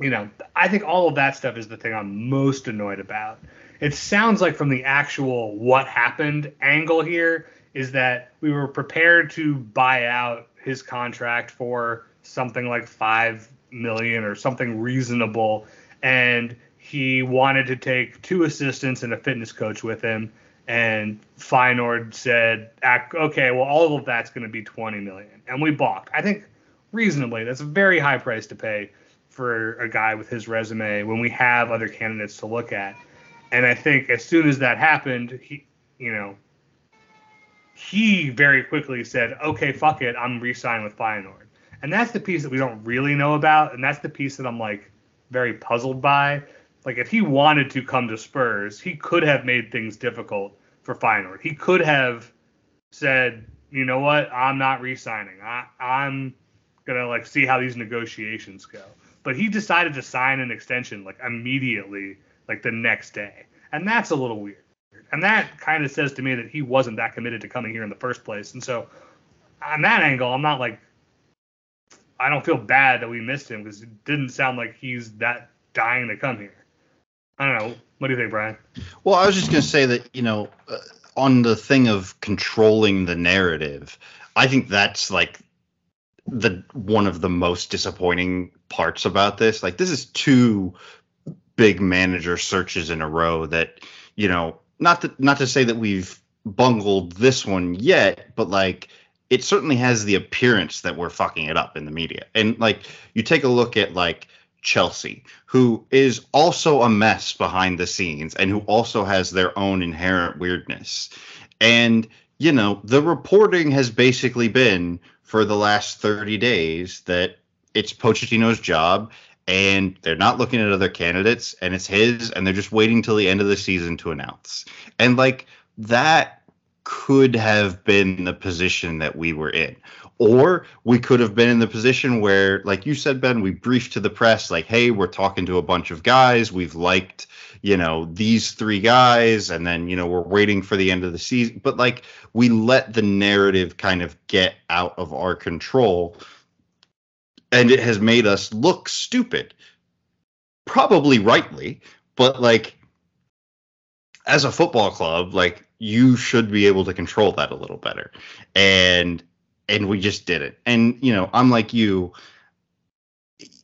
you know, I think all of that stuff is the thing I'm most annoyed about. It sounds like from the actual what happened angle here is that we were prepared to buy out his contract for something like five million or something reasonable, and he wanted to take two assistants and a fitness coach with him. And Feyenoord said, "Okay, well, all of that's going to be 20 million," and we balked. I think reasonably, that's a very high price to pay for a guy with his resume when we have other candidates to look at. And I think as soon as that happened, he, you know, he very quickly said, "Okay, fuck it, I'm re-signing with Feyenoord." And that's the piece that we don't really know about, and that's the piece that I'm like very puzzled by. Like if he wanted to come to Spurs, he could have made things difficult for Feyenoord. He could have said, "You know what? I'm not re-signing. I, I'm gonna like see how these negotiations go." But he decided to sign an extension like immediately, like the next day, and that's a little weird. And that kind of says to me that he wasn't that committed to coming here in the first place. And so, on that angle, I'm not like, I don't feel bad that we missed him because it didn't sound like he's that dying to come here. I don't know. What do you think, Brian? Well, I was just going to say that, you know, uh, on the thing of controlling the narrative, I think that's like the one of the most disappointing parts about this. Like, this is two big manager searches in a row that, you know, not to not to say that we've bungled this one yet, but like it certainly has the appearance that we're fucking it up in the media. And like you take a look at like Chelsea, who is also a mess behind the scenes and who also has their own inherent weirdness. And you know, the reporting has basically been for the last 30 days that it's Pochettino's job and they're not looking at other candidates and it's his and they're just waiting till the end of the season to announce and like that could have been the position that we were in or we could have been in the position where like you said ben we briefed to the press like hey we're talking to a bunch of guys we've liked you know these three guys and then you know we're waiting for the end of the season but like we let the narrative kind of get out of our control and it has made us look stupid. Probably rightly, but like as a football club, like you should be able to control that a little better. And and we just did it. And you know, I'm like you,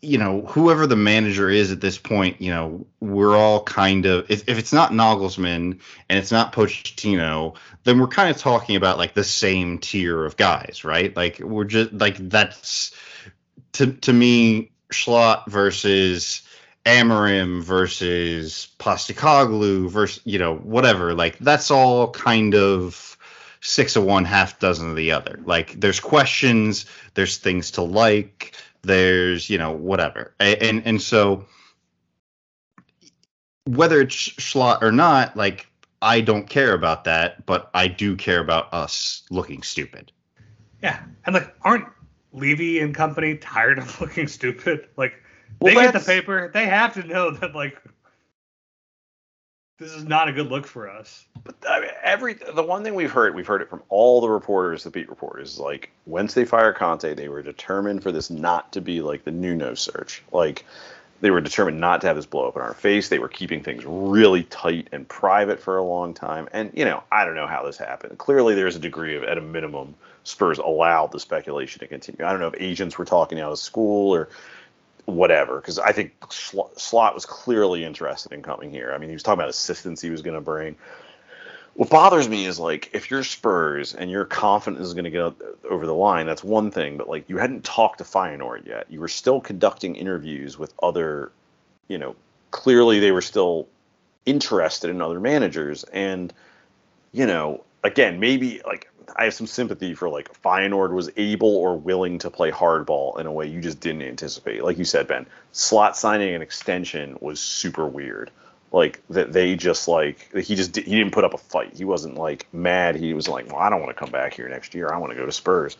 you know, whoever the manager is at this point, you know, we're all kind of if, if it's not Nagelsmann and it's not Pochettino, then we're kind of talking about like the same tier of guys, right? Like we're just like that's to to me, Slot versus Amorim versus Postecoglou versus you know whatever. Like that's all kind of six of one, half dozen of the other. Like there's questions, there's things to like, there's you know whatever, and and, and so whether it's Slot or not, like I don't care about that, but I do care about us looking stupid. Yeah, and like aren't Levy and company tired of looking stupid? Like Well, they get the paper, they have to know that like this is not a good look for us. But I mean, every the one thing we've heard, we've heard it from all the reporters, the beat reporters, is like once they fire Conte, they were determined for this not to be like the Nuno search. Like they were determined not to have this blow up in our face. They were keeping things really tight and private for a long time. And you know, I don't know how this happened. Clearly, there's a degree of, at a minimum, Spurs allowed the speculation to continue. I don't know if agents were talking out of school or whatever, because I think Slot was clearly interested in coming here. I mean, he was talking about assistance he was going to bring. What bothers me is like if you're Spurs and you're confident is going to get over the line, that's one thing. But like you hadn't talked to Feyenoord yet. You were still conducting interviews with other, you know, clearly they were still interested in other managers. And you know, again, maybe like I have some sympathy for like Feyenoord was able or willing to play hardball in a way you just didn't anticipate. Like you said, Ben, Slot signing an extension was super weird. Like that they just like he just he didn't put up a fight. He wasn't like mad. He was like, well, I don't want to come back here next year. I want to go to Spurs.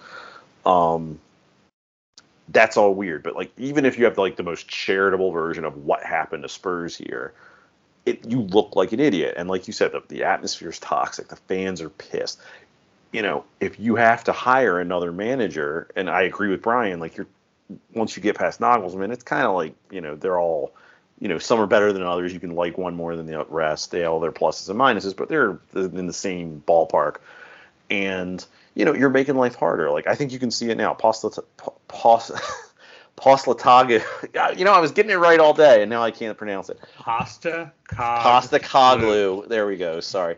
Um, that's all weird. But like even if you have like the most charitable version of what happened to Spurs here, it you look like an idiot. And like you said, the, the atmosphere is toxic. The fans are pissed. You know, if you have to hire another manager, and I agree with Brian, like you're once you get past Nagelsmann, it's kind of like you know they're all, you know, some are better than others. You can like one more than the rest. They all their pluses and minuses, but they're in the same ballpark. And you know, you're making life harder. Like I think you can see it now. Pasta, pasta, Poslataga. You know, I was getting it right all day, and now I can't pronounce it. Pasta Pasta Coglu. There we go. Sorry.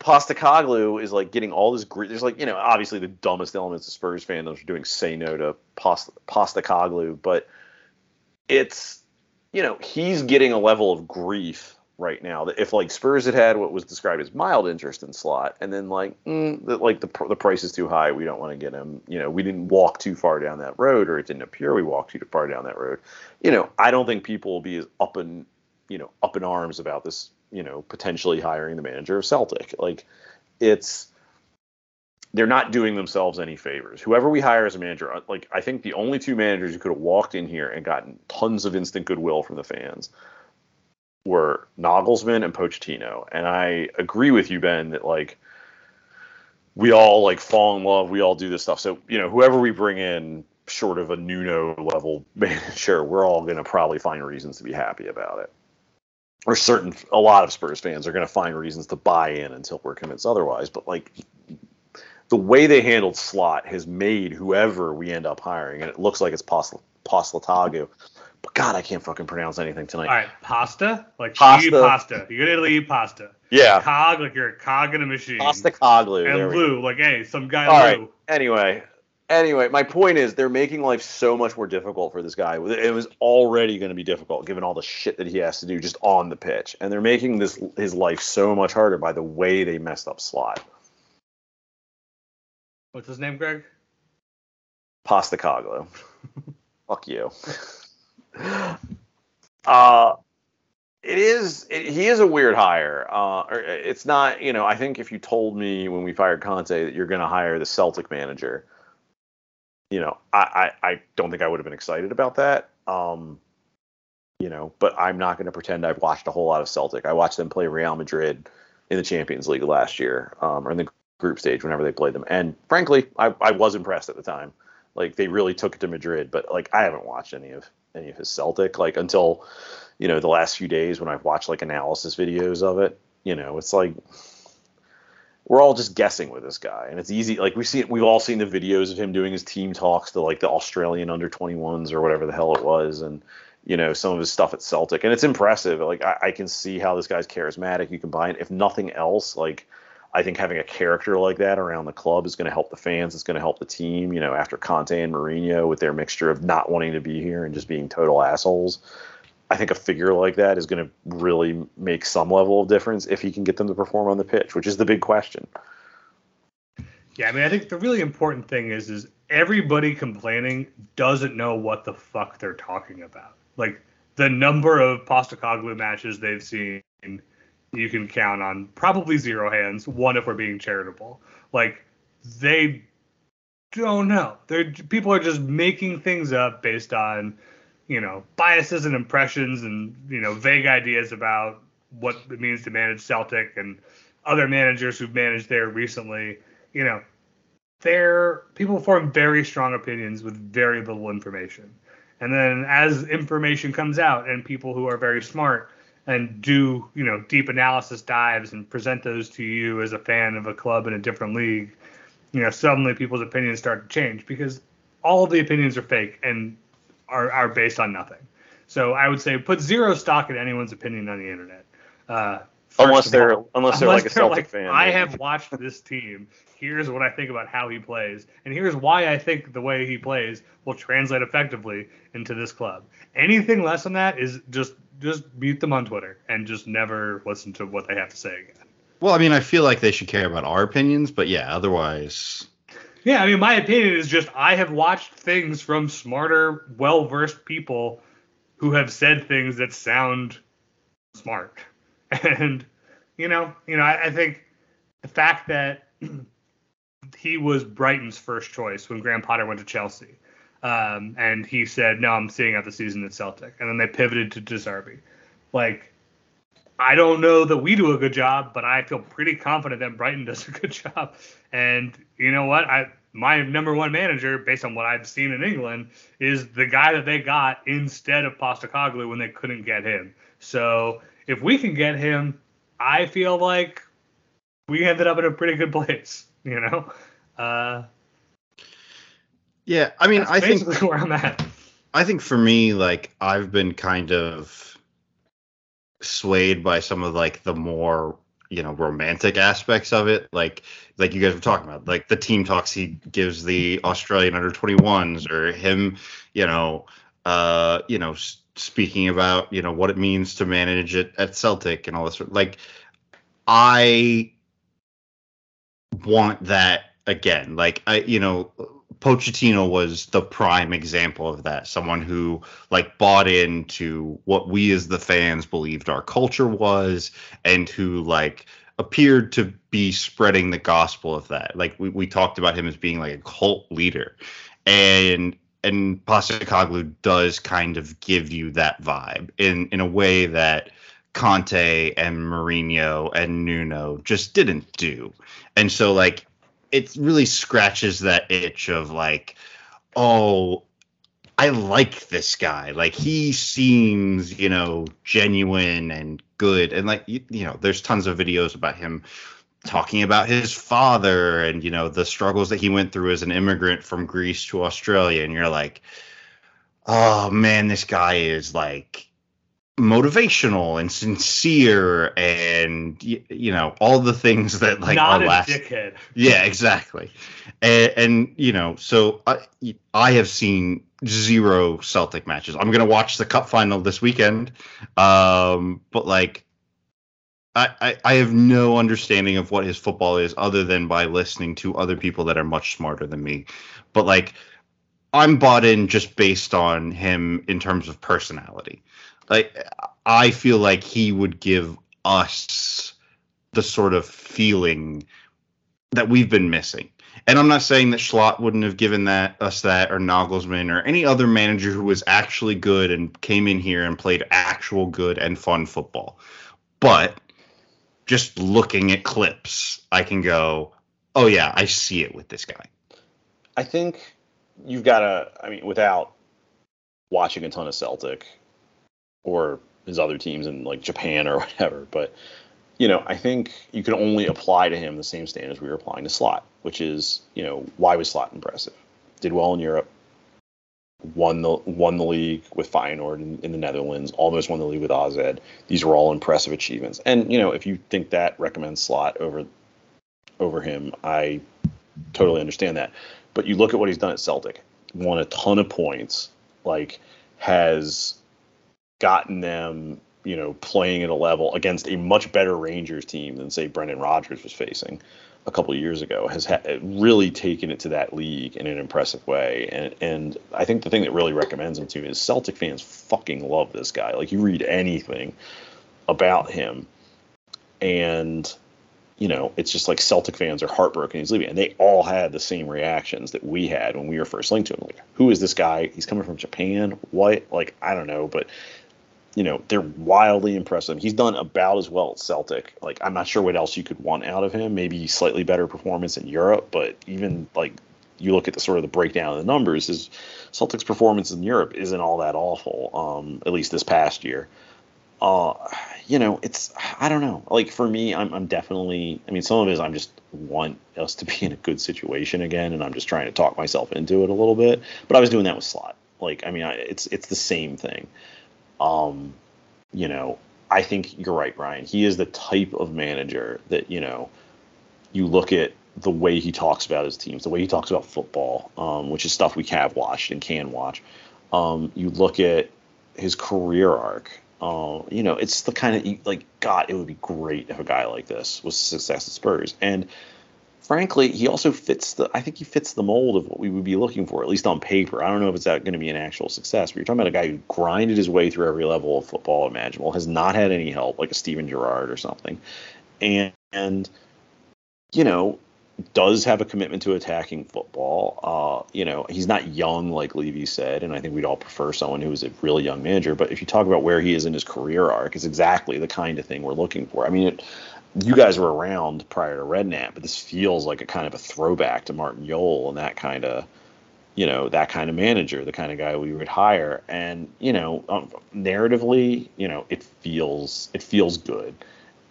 Pasta Coglu is like getting all this grief. There's like, you know, obviously the dumbest elements of Spurs fandoms are doing say no to Pasta, Pasta Coglu, but it's, you know, he's getting a level of grief right now that if like Spurs had had what was described as mild interest in Slot, and then like mm, that like the the price is too high, we don't want to get him. You know, we didn't walk too far down that road, or it didn't appear we walked too far down that road. You know, I don't think people will be as up in you know up in arms about this. You know, potentially hiring the manager of Celtic. Like, it's they're not doing themselves any favors. Whoever we hire as a manager, uh, like I think the only two managers who could have walked in here and gotten tons of instant goodwill from the fans were Nagelsmann and Pochettino. And I agree with you, Ben, that like we all like fall in love, we all do this stuff. So, you know, whoever we bring in short of a Nuno level manager, we're all gonna probably find reasons to be happy about it. Or certain a lot of Spurs fans are gonna find reasons to buy in until we're convinced otherwise. But like the way they handled Slot has made whoever we end up hiring, and it looks like it's Posl- Poslatagu, but God, I can't fucking pronounce anything tonight. All right, pasta, like Pasta. you eat pasta. You go to Italy, eat pasta. Yeah, Cog, like you're a cog in a machine. Pasta Coglu. and. Lou, like hey, some guy All Lou. right. Anyway, anyway, my point is they're making life so much more difficult for this guy. It was already going to be difficult given all the shit that he has to do just on the pitch, and they're making this his life so much harder by the way they messed up Slot. What's his name, Greg? Pasta Coglu. Fuck you. Uh, it is. It, he is a weird hire. Uh, or it's not. You know, I think if you told me when we fired Conte that you're going to hire the Celtic manager, you know, I, I, I don't think I would have been excited about that. Um, you know, but I'm not going to pretend I've watched a whole lot of Celtic. I watched them play Real Madrid in the Champions League last year, um, or in the group stage whenever they played them, and frankly, I, I was impressed at the time. Like they really took it to Madrid, but like I haven't watched any of any of his Celtic like until you know the last few days when I've watched like analysis videos of it. You know, it's like we're all just guessing with this guy, and it's easy. Like we've seen, we've all seen the videos of him doing his team talks to like the Australian under 21s or whatever the hell it was, and you know some of his stuff at Celtic, and it's impressive. Like I, I can see how this guy's charismatic. You combine, if nothing else, like I think having a character like that around the club is going to help the fans. It's going to help the team. You know, after Conte and Mourinho with their mixture of not wanting to be here and just being total assholes. I think a figure like that is going to really make some level of difference if he can get them to perform on the pitch, which is the big question. Yeah, I mean, I think the really important thing is, is everybody complaining doesn't know what the fuck they're talking about. Like the number of Postecoglou matches they've seen, you can count on probably zero hands. One if we're being charitable. Like they don't know. They're people are just making things up based on, you know, biases and impressions and you know vague ideas about what it means to manage Celtic and other managers who've managed there recently. You know, they're people form very strong opinions with very little information. And then as information comes out and people who are very smart and do, you know, deep analysis dives and present those to you as a fan of a club in a different league, you know, suddenly people's opinions start to change because all of the opinions are fake and are, are based on nothing. So I would say put zero stock in anyone's opinion on the internet. Uh, Unless they're all. unless they're like a Celtic like, fan. I maybe. have watched this team. Here's what I think about how he plays, and here's why I think the way he plays will translate effectively into this club. Anything less than that is just just mute them on Twitter and just never listen to what they have to say again. Well, I mean, I feel like they should care about our opinions, but yeah, otherwise, Yeah, I mean, my opinion is just I have watched things from smarter, well versed people who have said things that sound smart. And you know, you know, I, I think the fact that he was Brighton's first choice when Graham Potter went to Chelsea, um, and he said, "No, I'm seeing out the season at Celtic," and then they pivoted to De Zerbi. Like, I don't know that we do a good job, but I feel pretty confident that Brighton does a good job. And you know what? I my number one manager, based on what I've seen in England, is the guy that they got instead of Postecoglou when they couldn't get him. So if we can get him, I feel like we ended up in a pretty good place. You know, Uh, Yeah, I mean, I think where I'm at. I think for me, like I've been kind of swayed by some of like the more you know romantic aspects of it, like like you guys were talking about, like the team talks he gives the Australian under 21s, or him, you know, uh, you know, speaking about you know what it means to manage it at Celtic and all this. Like, I want that again. Like I, you know, Pochettino was the prime example of that. Someone who like bought into what we as the fans believed our culture was, and who like appeared to be spreading the gospel of that. Like we, we talked about him as being like a cult leader, and and Postecoglou does kind of give you that vibe in in a way that Conte and Mourinho and Nuno just didn't do. And so like it really scratches that itch of like, oh, I like this guy. Like he seems, you know, genuine and good. And like you, you know, there's tons of videos about him talking about his father and you know the struggles that he went through as an immigrant from Greece to Australia and you're like oh man this guy is like motivational and sincere and you know all the things that like Not a last dickhead. yeah, exactly. And, and you know, so I I have seen zero Celtic matches. I'm gonna watch the cup final this weekend, um, but like. I, I, I have no understanding of what his football is other than by listening to other people that are much smarter than me. But like I'm bought in just based on him in terms of personality. Like I feel like he would give us the sort of feeling that we've been missing. And I'm not saying that Slot wouldn't have given that us that or Nagelsmann or any other manager who was actually good and came in here and played actual good and fun football. But just looking at clips, I can go, "Oh yeah, I see it with this guy." I think you've got to. I mean, without watching a ton of Celtic or his other teams in like Japan or whatever, but you know, I think you can only apply to him the same standards we were applying to Slot, which is, you know, why was Slot impressive? Did well in Europe, won the won the league with Feyenoord in, in the Netherlands, almost won the league with AZ. These were all impressive achievements. And you know, if you think that recommends Slot over over him, I totally understand that. But you look at what he's done at Celtic, won a ton of points, like has gotten them, you know, playing at a level against a much better Rangers team than say Brendan Rodgers was facing a couple years ago. Has ha- really taken it to that league in an impressive way, and and I think the thing that really recommends him to me is Celtic fans fucking love this guy. Like you read anything about him, and you know, it's just like Celtic fans are heartbroken he's leaving. And they all had the same reactions that we had when we were first linked to him. Like, who is this guy? He's coming from Japan. What? Like, I don't know. But, you know, they're wildly impressive. He's done about as well at Celtic. Like, I'm not sure what else you could want out of him. Maybe slightly better performance in Europe. But even, like, you look at the sort of the breakdown of the numbers, his Celtic's performance in Europe isn't all that awful, um, at least this past year uh, you know, it's I don't know. Like for me, I'm I'm definitely. I mean, some of it is I'm just want us to be in a good situation again, and I'm just trying to talk myself into it a little bit. But I was doing that with Slot. Like, I mean, I, it's it's the same thing. Um, you know, I think you're right, Brian. He is the type of manager that you know, you look at the way he talks about his teams, the way he talks about football, um, which is stuff we have watched and can watch. Um, you look at his career arc. Uh, you know, it's the kind of like God. It would be great if a guy like this was success at Spurs. And frankly, he also fits the. I think he fits the mold of what we would be looking for, at least on paper. I don't know if it's going to be an actual success. But you're talking about a guy who grinded his way through every level of football imaginable, has not had any help, like a Steven Gerrard or something, and and you know does have a commitment to attacking football. Uh, you know, he's not young like Levy said, and I think we'd all prefer someone who is a really young manager. But if you talk about where he is in his career arc, it's exactly the kind of thing we're looking for. I mean, it, you guys were around prior to Redknapp, but this feels like a kind of a throwback to Martin Jol and that kind of, you know, that kind of manager, the kind of guy we would hire. And you know, um, narratively, you know, it feels it feels good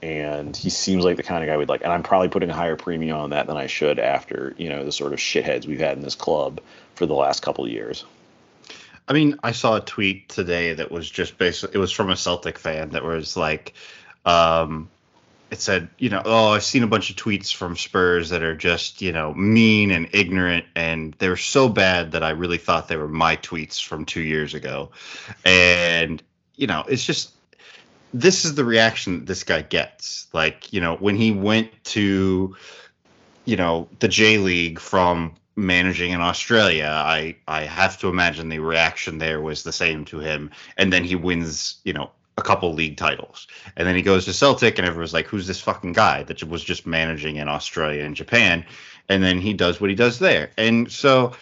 and he seems like the kind of guy we'd like. And I'm probably putting a higher premium on that than I should after you know the sort of shitheads we've had in this club for the last couple of years. I mean, I saw a tweet today that was just basically it was from a Celtic fan that was like, um, it said, you know, oh, I've seen a bunch of tweets from Spurs that are just, you know, mean and ignorant, and they were so bad that I really thought they were my tweets from two years ago, and you know, it's just this is the reaction that this guy gets. Like, you know, when he went to, you know, the J League from managing in Australia, I I have to imagine the reaction there was the same to him. And then he wins, you know, a couple league titles. And then he goes to Celtic and everyone's like, who's this fucking guy that was just managing in Australia and Japan? And then he does what he does there. And so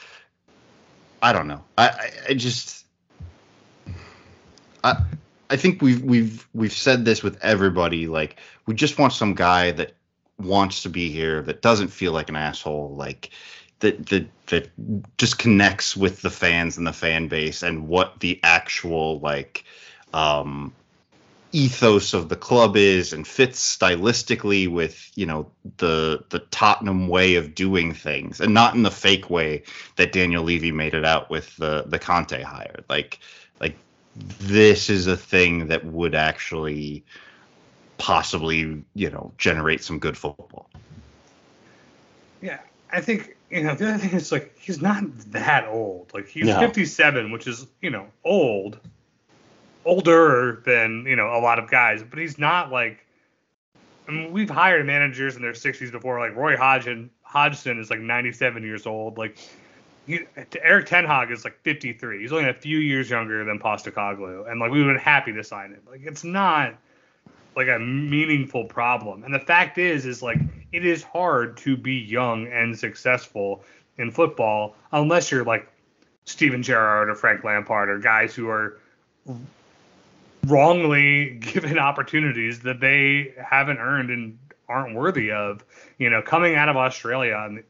I don't know. I, I, just I I think we've we've we've said this with everybody. Like we just want some guy that wants to be here, that doesn't feel like an asshole, like that that that just connects with the fans and the fan base and what the actual like um ethos of the club is and fits stylistically with you know the the Tottenham way of doing things and not in the fake way that Daniel Levy made it out with the the Conte hire like like this is a thing that would actually possibly you know generate some good football Yeah, I think you know the other thing is like he's not that old. Like he's No. 57, which is you know old, older than you know a lot of guys, but he's not like. I mean, we've hired managers in their 60s before. Like Roy Hodgson, Hodgson is like 97 years old. Like he, Erik Ten Hag is like 53. He's only a few years younger than Postecoglou, and like we've been happy to sign him. Like it's not like a meaningful problem. And the fact is, is like it is hard to be young and successful in football unless you're like Steven Gerrard or Frank Lampard or guys who are wrongly given opportunities that they haven't earned and aren't worthy of. You know, coming out of Australia and,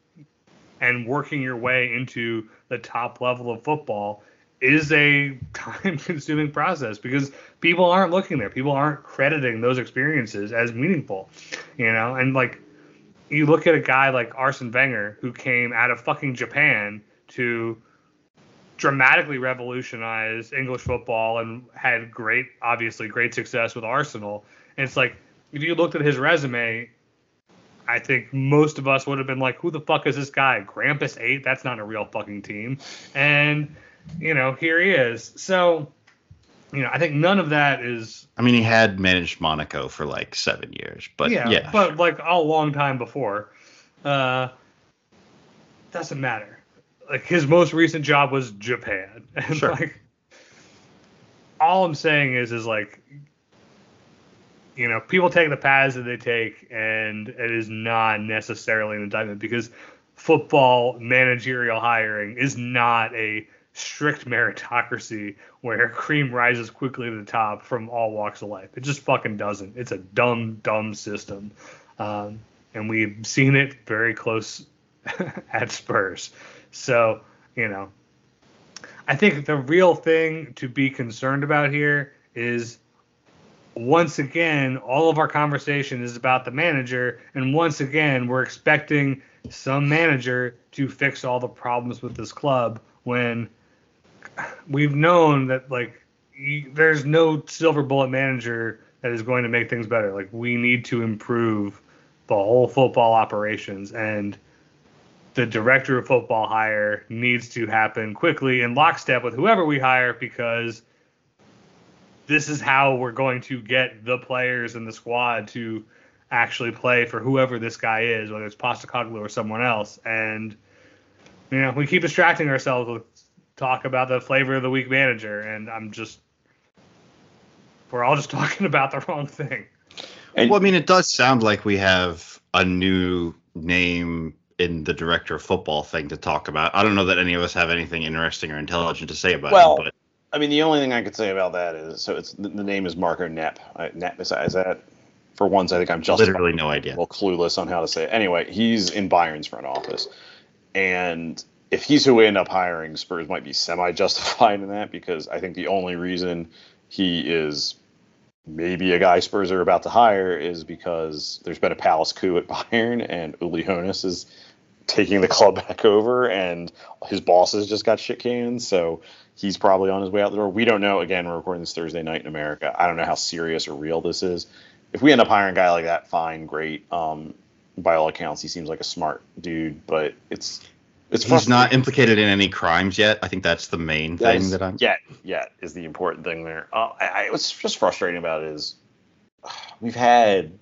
and working your way into the top level of football is a time consuming process because people aren't looking there. People aren't crediting those experiences as meaningful, you know? And like, you look at a guy like Arsene Wenger who came out of fucking Japan to dramatically revolutionized English football and had great, obviously, great success with Arsenal. And it's like, if you looked at his resume, I think most of us would have been like, who the fuck is this guy? Grampus 8? That's not a real fucking team. And, you know, here he is. So, you know, I think none of that is I mean, he had managed Monaco for like seven years, but yeah, yeah, but like a long time before. Uh, doesn't matter. Like his most recent job was Japan, and Sure. like all I'm saying is, is like, you know, people take the paths that they take, and it is not necessarily an indictment because football managerial hiring is not a strict meritocracy where cream rises quickly to the top from all walks of life. It just fucking doesn't. It's a dumb, dumb system. Um, and we've seen it very close at Spurs. So, you know, I think the real thing to be concerned about here is once again, all of our conversation is about the manager, and once again, we're expecting some manager to fix all the problems with this club when we've known that like there's no silver bullet manager that is going to make things better. Like we need to improve the whole football operations and the director of football hire needs to happen quickly in lockstep with whoever we hire because this is how we're going to get the players in the squad to actually play for whoever this guy is, whether it's Postecoglou or someone else. And you know, we keep distracting ourselves with talk about the flavor of the week manager, and I'm just we're all just talking about the wrong thing. And- well, I mean, it does sound like we have a new name in the director of football thing to talk about. I don't know that any of us have anything interesting or intelligent to say about Well, it, but I mean, the only thing I could say about that is so it's the, the name is Marco Neppe. I, Nepp is, is that for once? I think I'm just literally no idea. well clueless on how to say it. Anyway, he's in Bayern's front office, and if he's who we end up hiring, Spurs might be semi-justified in that because I think the only reason he is maybe a guy Spurs are about to hire is because there's been a palace coup at Bayern and Uli Hoeneß is taking the club back over and his bosses just got shit canned. So he's probably on his way out the door. We don't know. Again, we're recording this Thursday night in America. I don't know how serious or real this is. If we end up hiring a guy like that, fine, great. Um, by all accounts, he seems like a smart dude, but it's it's He's not implicated in any crimes yet. I think that's the main thing that I'm. yet yet is the important thing there. Uh, I, I, what's just frustrating about it is we've had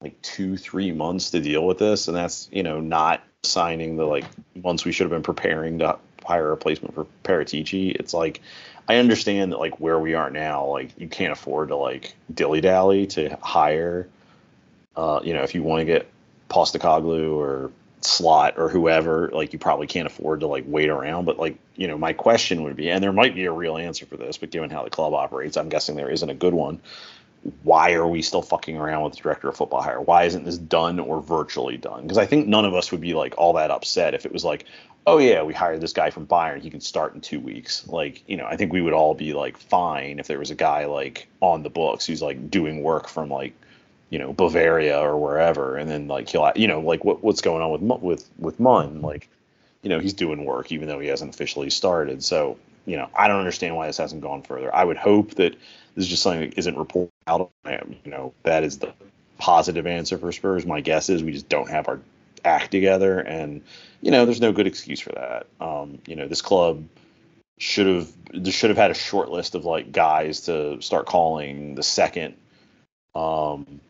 like two three months to deal with this, and that's you know not signing the like months we should have been preparing to hire a replacement for Paratici. It's like I understand that like where we are now, like you can't afford to like dilly dally to hire. Uh, you know, if you want to get Postecoglou or Slot or whoever, like you probably can't afford to like wait around. But like, you know, my question would be, and there might be a real answer for this, but given how the club operates, I'm guessing there isn't a good one. Why are we still fucking around with the director of football hire? Why isn't this done or virtually done? Because I think none of us would be like all that upset if it was like, oh yeah, we hired this guy from Bayern, he can start in two weeks. Like, you know, I think we would all be like fine if there was a guy like on the books who's like doing work from like you know Bavaria or wherever, and then like he'll you know like what what's going on with with with Munn like you know he's doing work even though he hasn't officially started. So you know I don't understand why this hasn't gone further. I would hope that this is just something that isn't reported out. You know that is the positive answer for Spurs. My guess is we just don't have our act together, and you know there's no good excuse for that. Um, you know this club should have should have had a short list of like guys to start calling the second um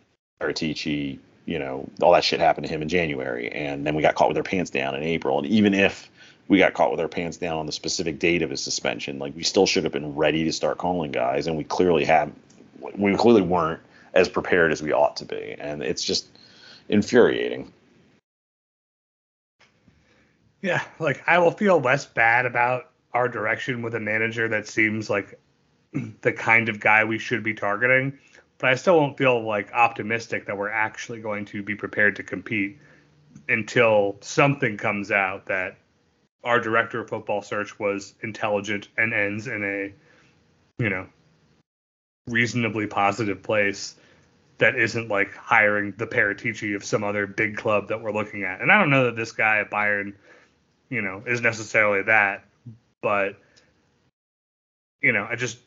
Paratici, you know, all that shit happened to him in January, and then we got caught with our pants down in April. And even if we got caught with our pants down on the specific date of his suspension, like we still should have been ready to start calling guys, and we clearly have, we clearly weren't as prepared as we ought to be, and it's just infuriating. Yeah, like I will feel less bad about our direction with a manager that seems like the kind of guy we should be targeting, but I still won't feel like optimistic that we're actually going to be prepared to compete until something comes out that our director of football search was intelligent and ends in a, you know, reasonably positive place that isn't like hiring the Paratici of some other big club that we're looking at. And I don't know that this guy at Bayern, you know, is necessarily that, but you know, I just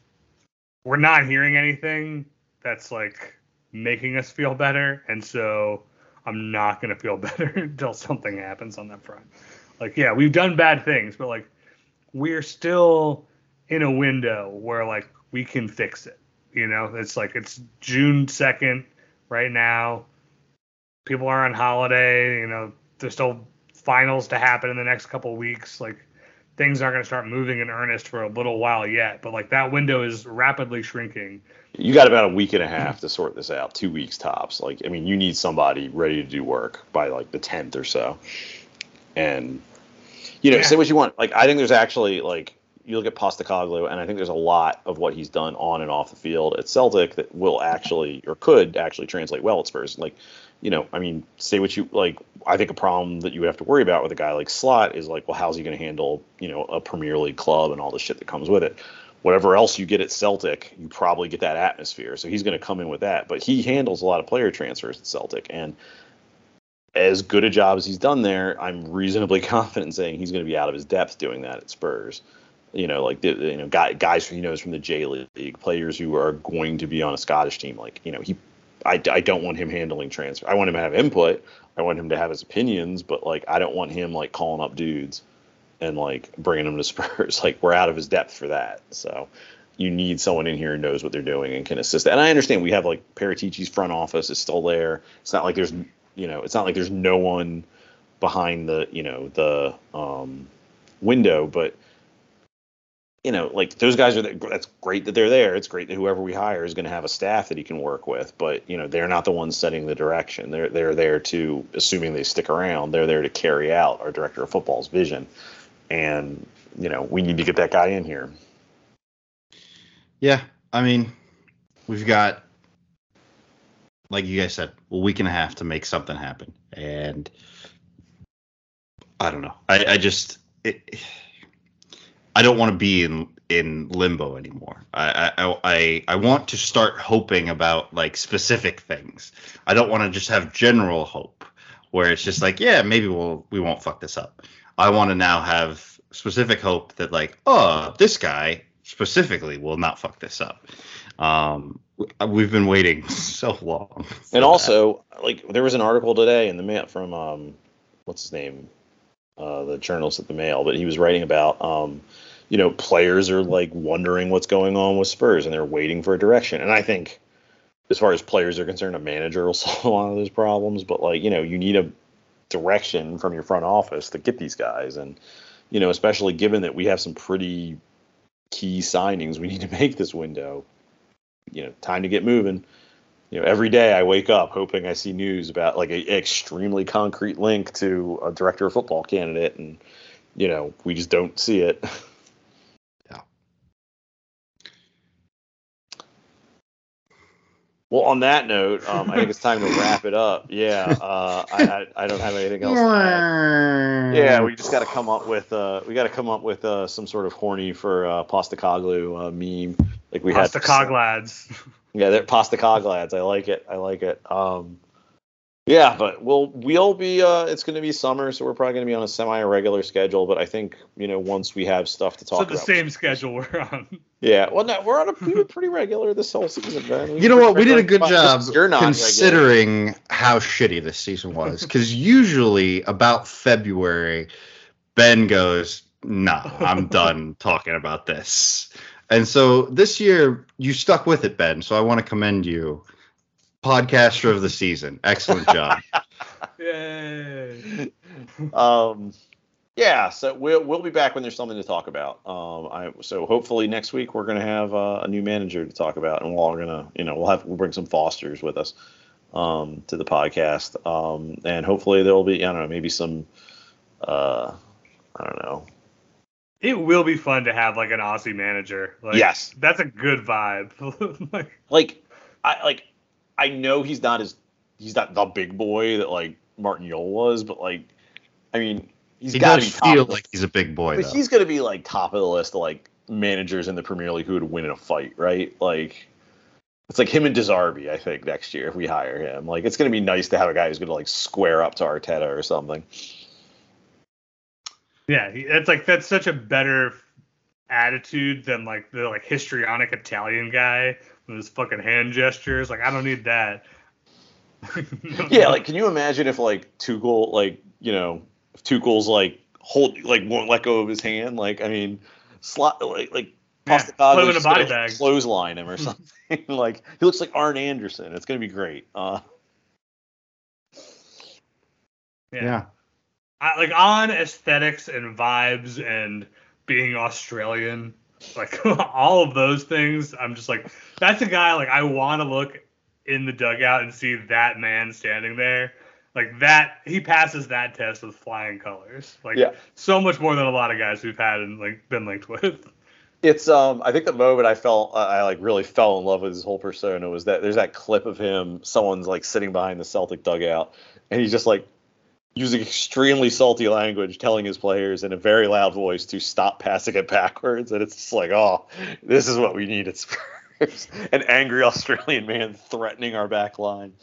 we're not hearing anything that's like making us feel better, and so I'm not gonna feel better until something happens on that front. Like, yeah, we've done bad things, but like we're still in a window where like we can fix it. You know, it's like it's June second right now. People are on holiday. You know, there's still finals to happen in the next couple weeks. Like things aren't going to start moving in earnest for a little while yet. But like that window is rapidly shrinking. You got about a week and a half to sort this out, two weeks tops. Like, I mean, you need somebody ready to do work by like the 10th or so. And, you know, Yeah. say what you want. Like, I think there's actually, like, you look at Postecoglou, and I think there's a lot of what he's done on and off the field at Celtic that will actually, or could actually translate well at Spurs. Like, you know, I mean, say what you like. I think a problem that you would have to worry about with a guy like Slot is like, well, how's he going to handle, you know, a Premier League club and all the shit that comes with it? Whatever else you get at Celtic, you probably get that atmosphere. So he's going to come in with that. But he handles a lot of player transfers at Celtic, and as good a job as he's done there, I'm reasonably confident in saying he's going to be out of his depth doing that at Spurs. You know, like the, you know, guy, guys he knows from the J League, players who are going to be on a Scottish team. Like, you know, he, I, I don't want him handling transfer. I want him to have input. I want him to have his opinions, but like, I don't want him like calling up dudes and like bringing them to Spurs. Like, we're out of his depth for that. So, you need someone in here who knows what they're doing and can assist. And I understand we have like Paratici's front office is still there. It's not like there's you know, it's not like there's no one behind the you know the um, window, but you know, like those guys are. That's great that they're there. It's great that whoever we hire is going to have a staff that he can work with. But you know, they're not the ones setting the direction. They're they're there to, assuming they stick around, they're there to carry out our director of football's vision. And you know, we need to get that guy in here. Yeah, I mean, we've got, like you guys said, a week and a half to make something happen, and I don't know. I, I just, it, I don't want to be in in limbo anymore. I I I, I want to start hoping about like specific things. I don't want to just have general hope where it's just like, yeah, maybe we'll we won't fuck this up. I want to now have specific hope that like, oh, this guy specifically will not fuck this up. Um, we've been waiting so long. And also, like, there was an article today in the mail from um, what's his name, uh, the journalist at the Mail, but he was writing about um, you know, players are like wondering what's going on with Spurs and they're waiting for a direction. And I think, as far as players are concerned, a manager will solve a lot of those problems. But like, you know, you need a direction from your front office to get these guys, and you know, especially given that we have some pretty key signings we need to make this window. You know, time to get moving. You know, every day I wake up hoping I see news about like an extremely concrete link to a director of football candidate, and you know, we just don't see it. Yeah. Well, on that note, um, I think it's time to wrap it up. Yeah, uh, I, I, I don't have anything else. Yeah, we just got to come up with uh, we got to come up with uh, some sort of horny for uh, Postecoglou uh, meme like we Pasta had. cog lads. Yeah, they're Postacoglads. I like it. I like it. Um, yeah, but we'll we'll be. Uh, it's going to be summer, so we're probably going to be on a semi-regular schedule. But I think you know once we have stuff to talk So the about. same schedule we're on. Yeah, well, no, we're on a we were pretty regular this whole season, man. We You know what? We did a good regular. job You're not regular. considering how shitty this season was. Because usually about February, Ben goes, "Nah, I'm done talking about this." And so this year you stuck with it, Ben. So I want to commend you, podcaster of the season. Excellent job. Yay. um yeah so we'll we'll be back when there's something to talk about um i so hopefully next week we're gonna have uh, a new manager to talk about and we're all gonna you know we'll have we'll bring some fosters with us um to the podcast um and hopefully there'll be i don't know maybe some uh i don't know It will be fun to have like an Aussie manager. Like, Yes. That's a good vibe. like, like i like i know he's not as he's not the big boy that like Martin Jol was but like i mean he's he got to be top feel of the like he's a big boy, But though. he's going to be like top of the list of like managers in the Premier League who would win in a fight, right? Like it's like him and De Zerbi, I think, next year if we hire him. Like it's going to be nice to have a guy who's going to like square up to Arteta or something. Yeah, he- it's like that's such a better attitude than like the like histrionic Italian guy with his fucking hand gestures. Like I don't need that. Yeah, like can you imagine if like Tuchel, like you know, if Tuchel's like hold like won't let go of his hand? Like I mean, Slot like like. Yeah, Postecoglou's put him in a just body bag. Clothesline him or something. like he looks like Arn Anderson. It's gonna be great. Uh, yeah. yeah. I, like on aesthetics and vibes and being Australian, like all of those things, I'm just like, that's a guy like I want to look in the dugout and see that man standing there. Like that, he passes that test with flying colors. Like Yeah. so much more than a lot of guys we've had and like been linked with. It's um I think the moment I felt uh, I like really fell in love with his whole persona was that there's that clip of him someone's like sitting behind the Celtic dugout and he's just like using extremely salty language telling his players in a very loud voice to stop passing it backwards. And it's just like oh this is what we need. At Spurs an angry Australian man threatening our back line.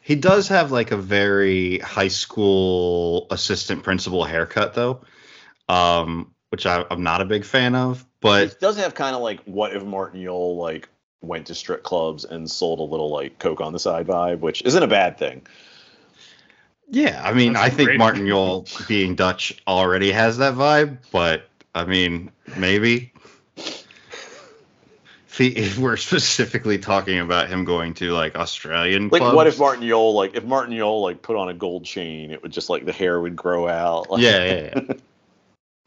He does have like a very high school assistant principal haircut though, um, which I, I'm not a big fan of. But it does have kind of like what if Martin Jol like went to strip clubs and sold a little like coke on the side vibe which isn't a bad thing yeah, I mean, That's I think. Martin Jol being Dutch already has that vibe. But I mean, maybe if, he, if we're specifically talking about him going to like Australian clubs. Like, clubs, what if Martin Jol, like, if Martin Jol, like, put on a gold chain, it would just, like, the hair would grow out. Like, yeah, yeah,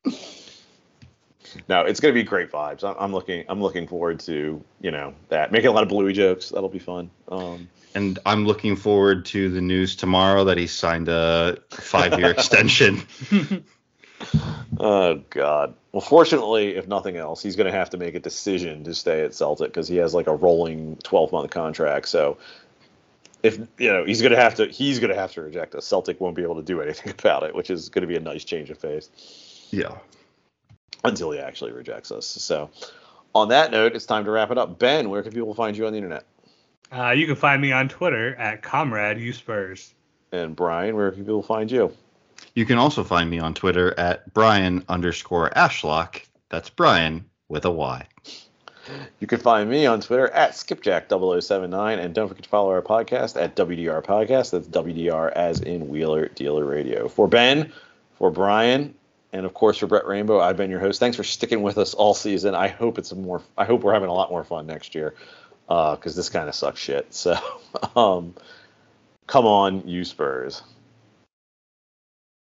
yeah. No, it's gonna be great vibes. I'm, I'm looking, I'm looking forward to, you know, that. Making a lot of Bluey jokes. That'll be fun. Um, And I'm looking forward to the news tomorrow that he signed a five-year extension. oh God. Well, fortunately, if nothing else, he's gonna have to make a decision to stay at Celtic because he has like a rolling 12 month contract. So. If you know he's gonna have to, he's gonna have to reject us. Celtic won't be able to do anything about it, which is gonna be a nice change of pace. Yeah. until he actually rejects us. So, on that note, it's time to wrap it up. Ben, where can people find you on the internet? Uh, you can find me on Twitter at Comrade U Spurs. And Brian, where can people find you? You can also find me on Twitter at Brian underscore Ashlock. That's Brian with a Y. You can find me on Twitter at skipjack0079. And don't forget to follow our podcast at WDR Podcast. That's WDR as in Wheeler Dealer Radio. For Ben, for Brian, and of course for Brett Rainbow, I've been your host. Thanks for sticking with us all season. I hope it's a more. I hope we're having a lot more fun next year because this kind of sucks shit. So, um, come on, you Spurs.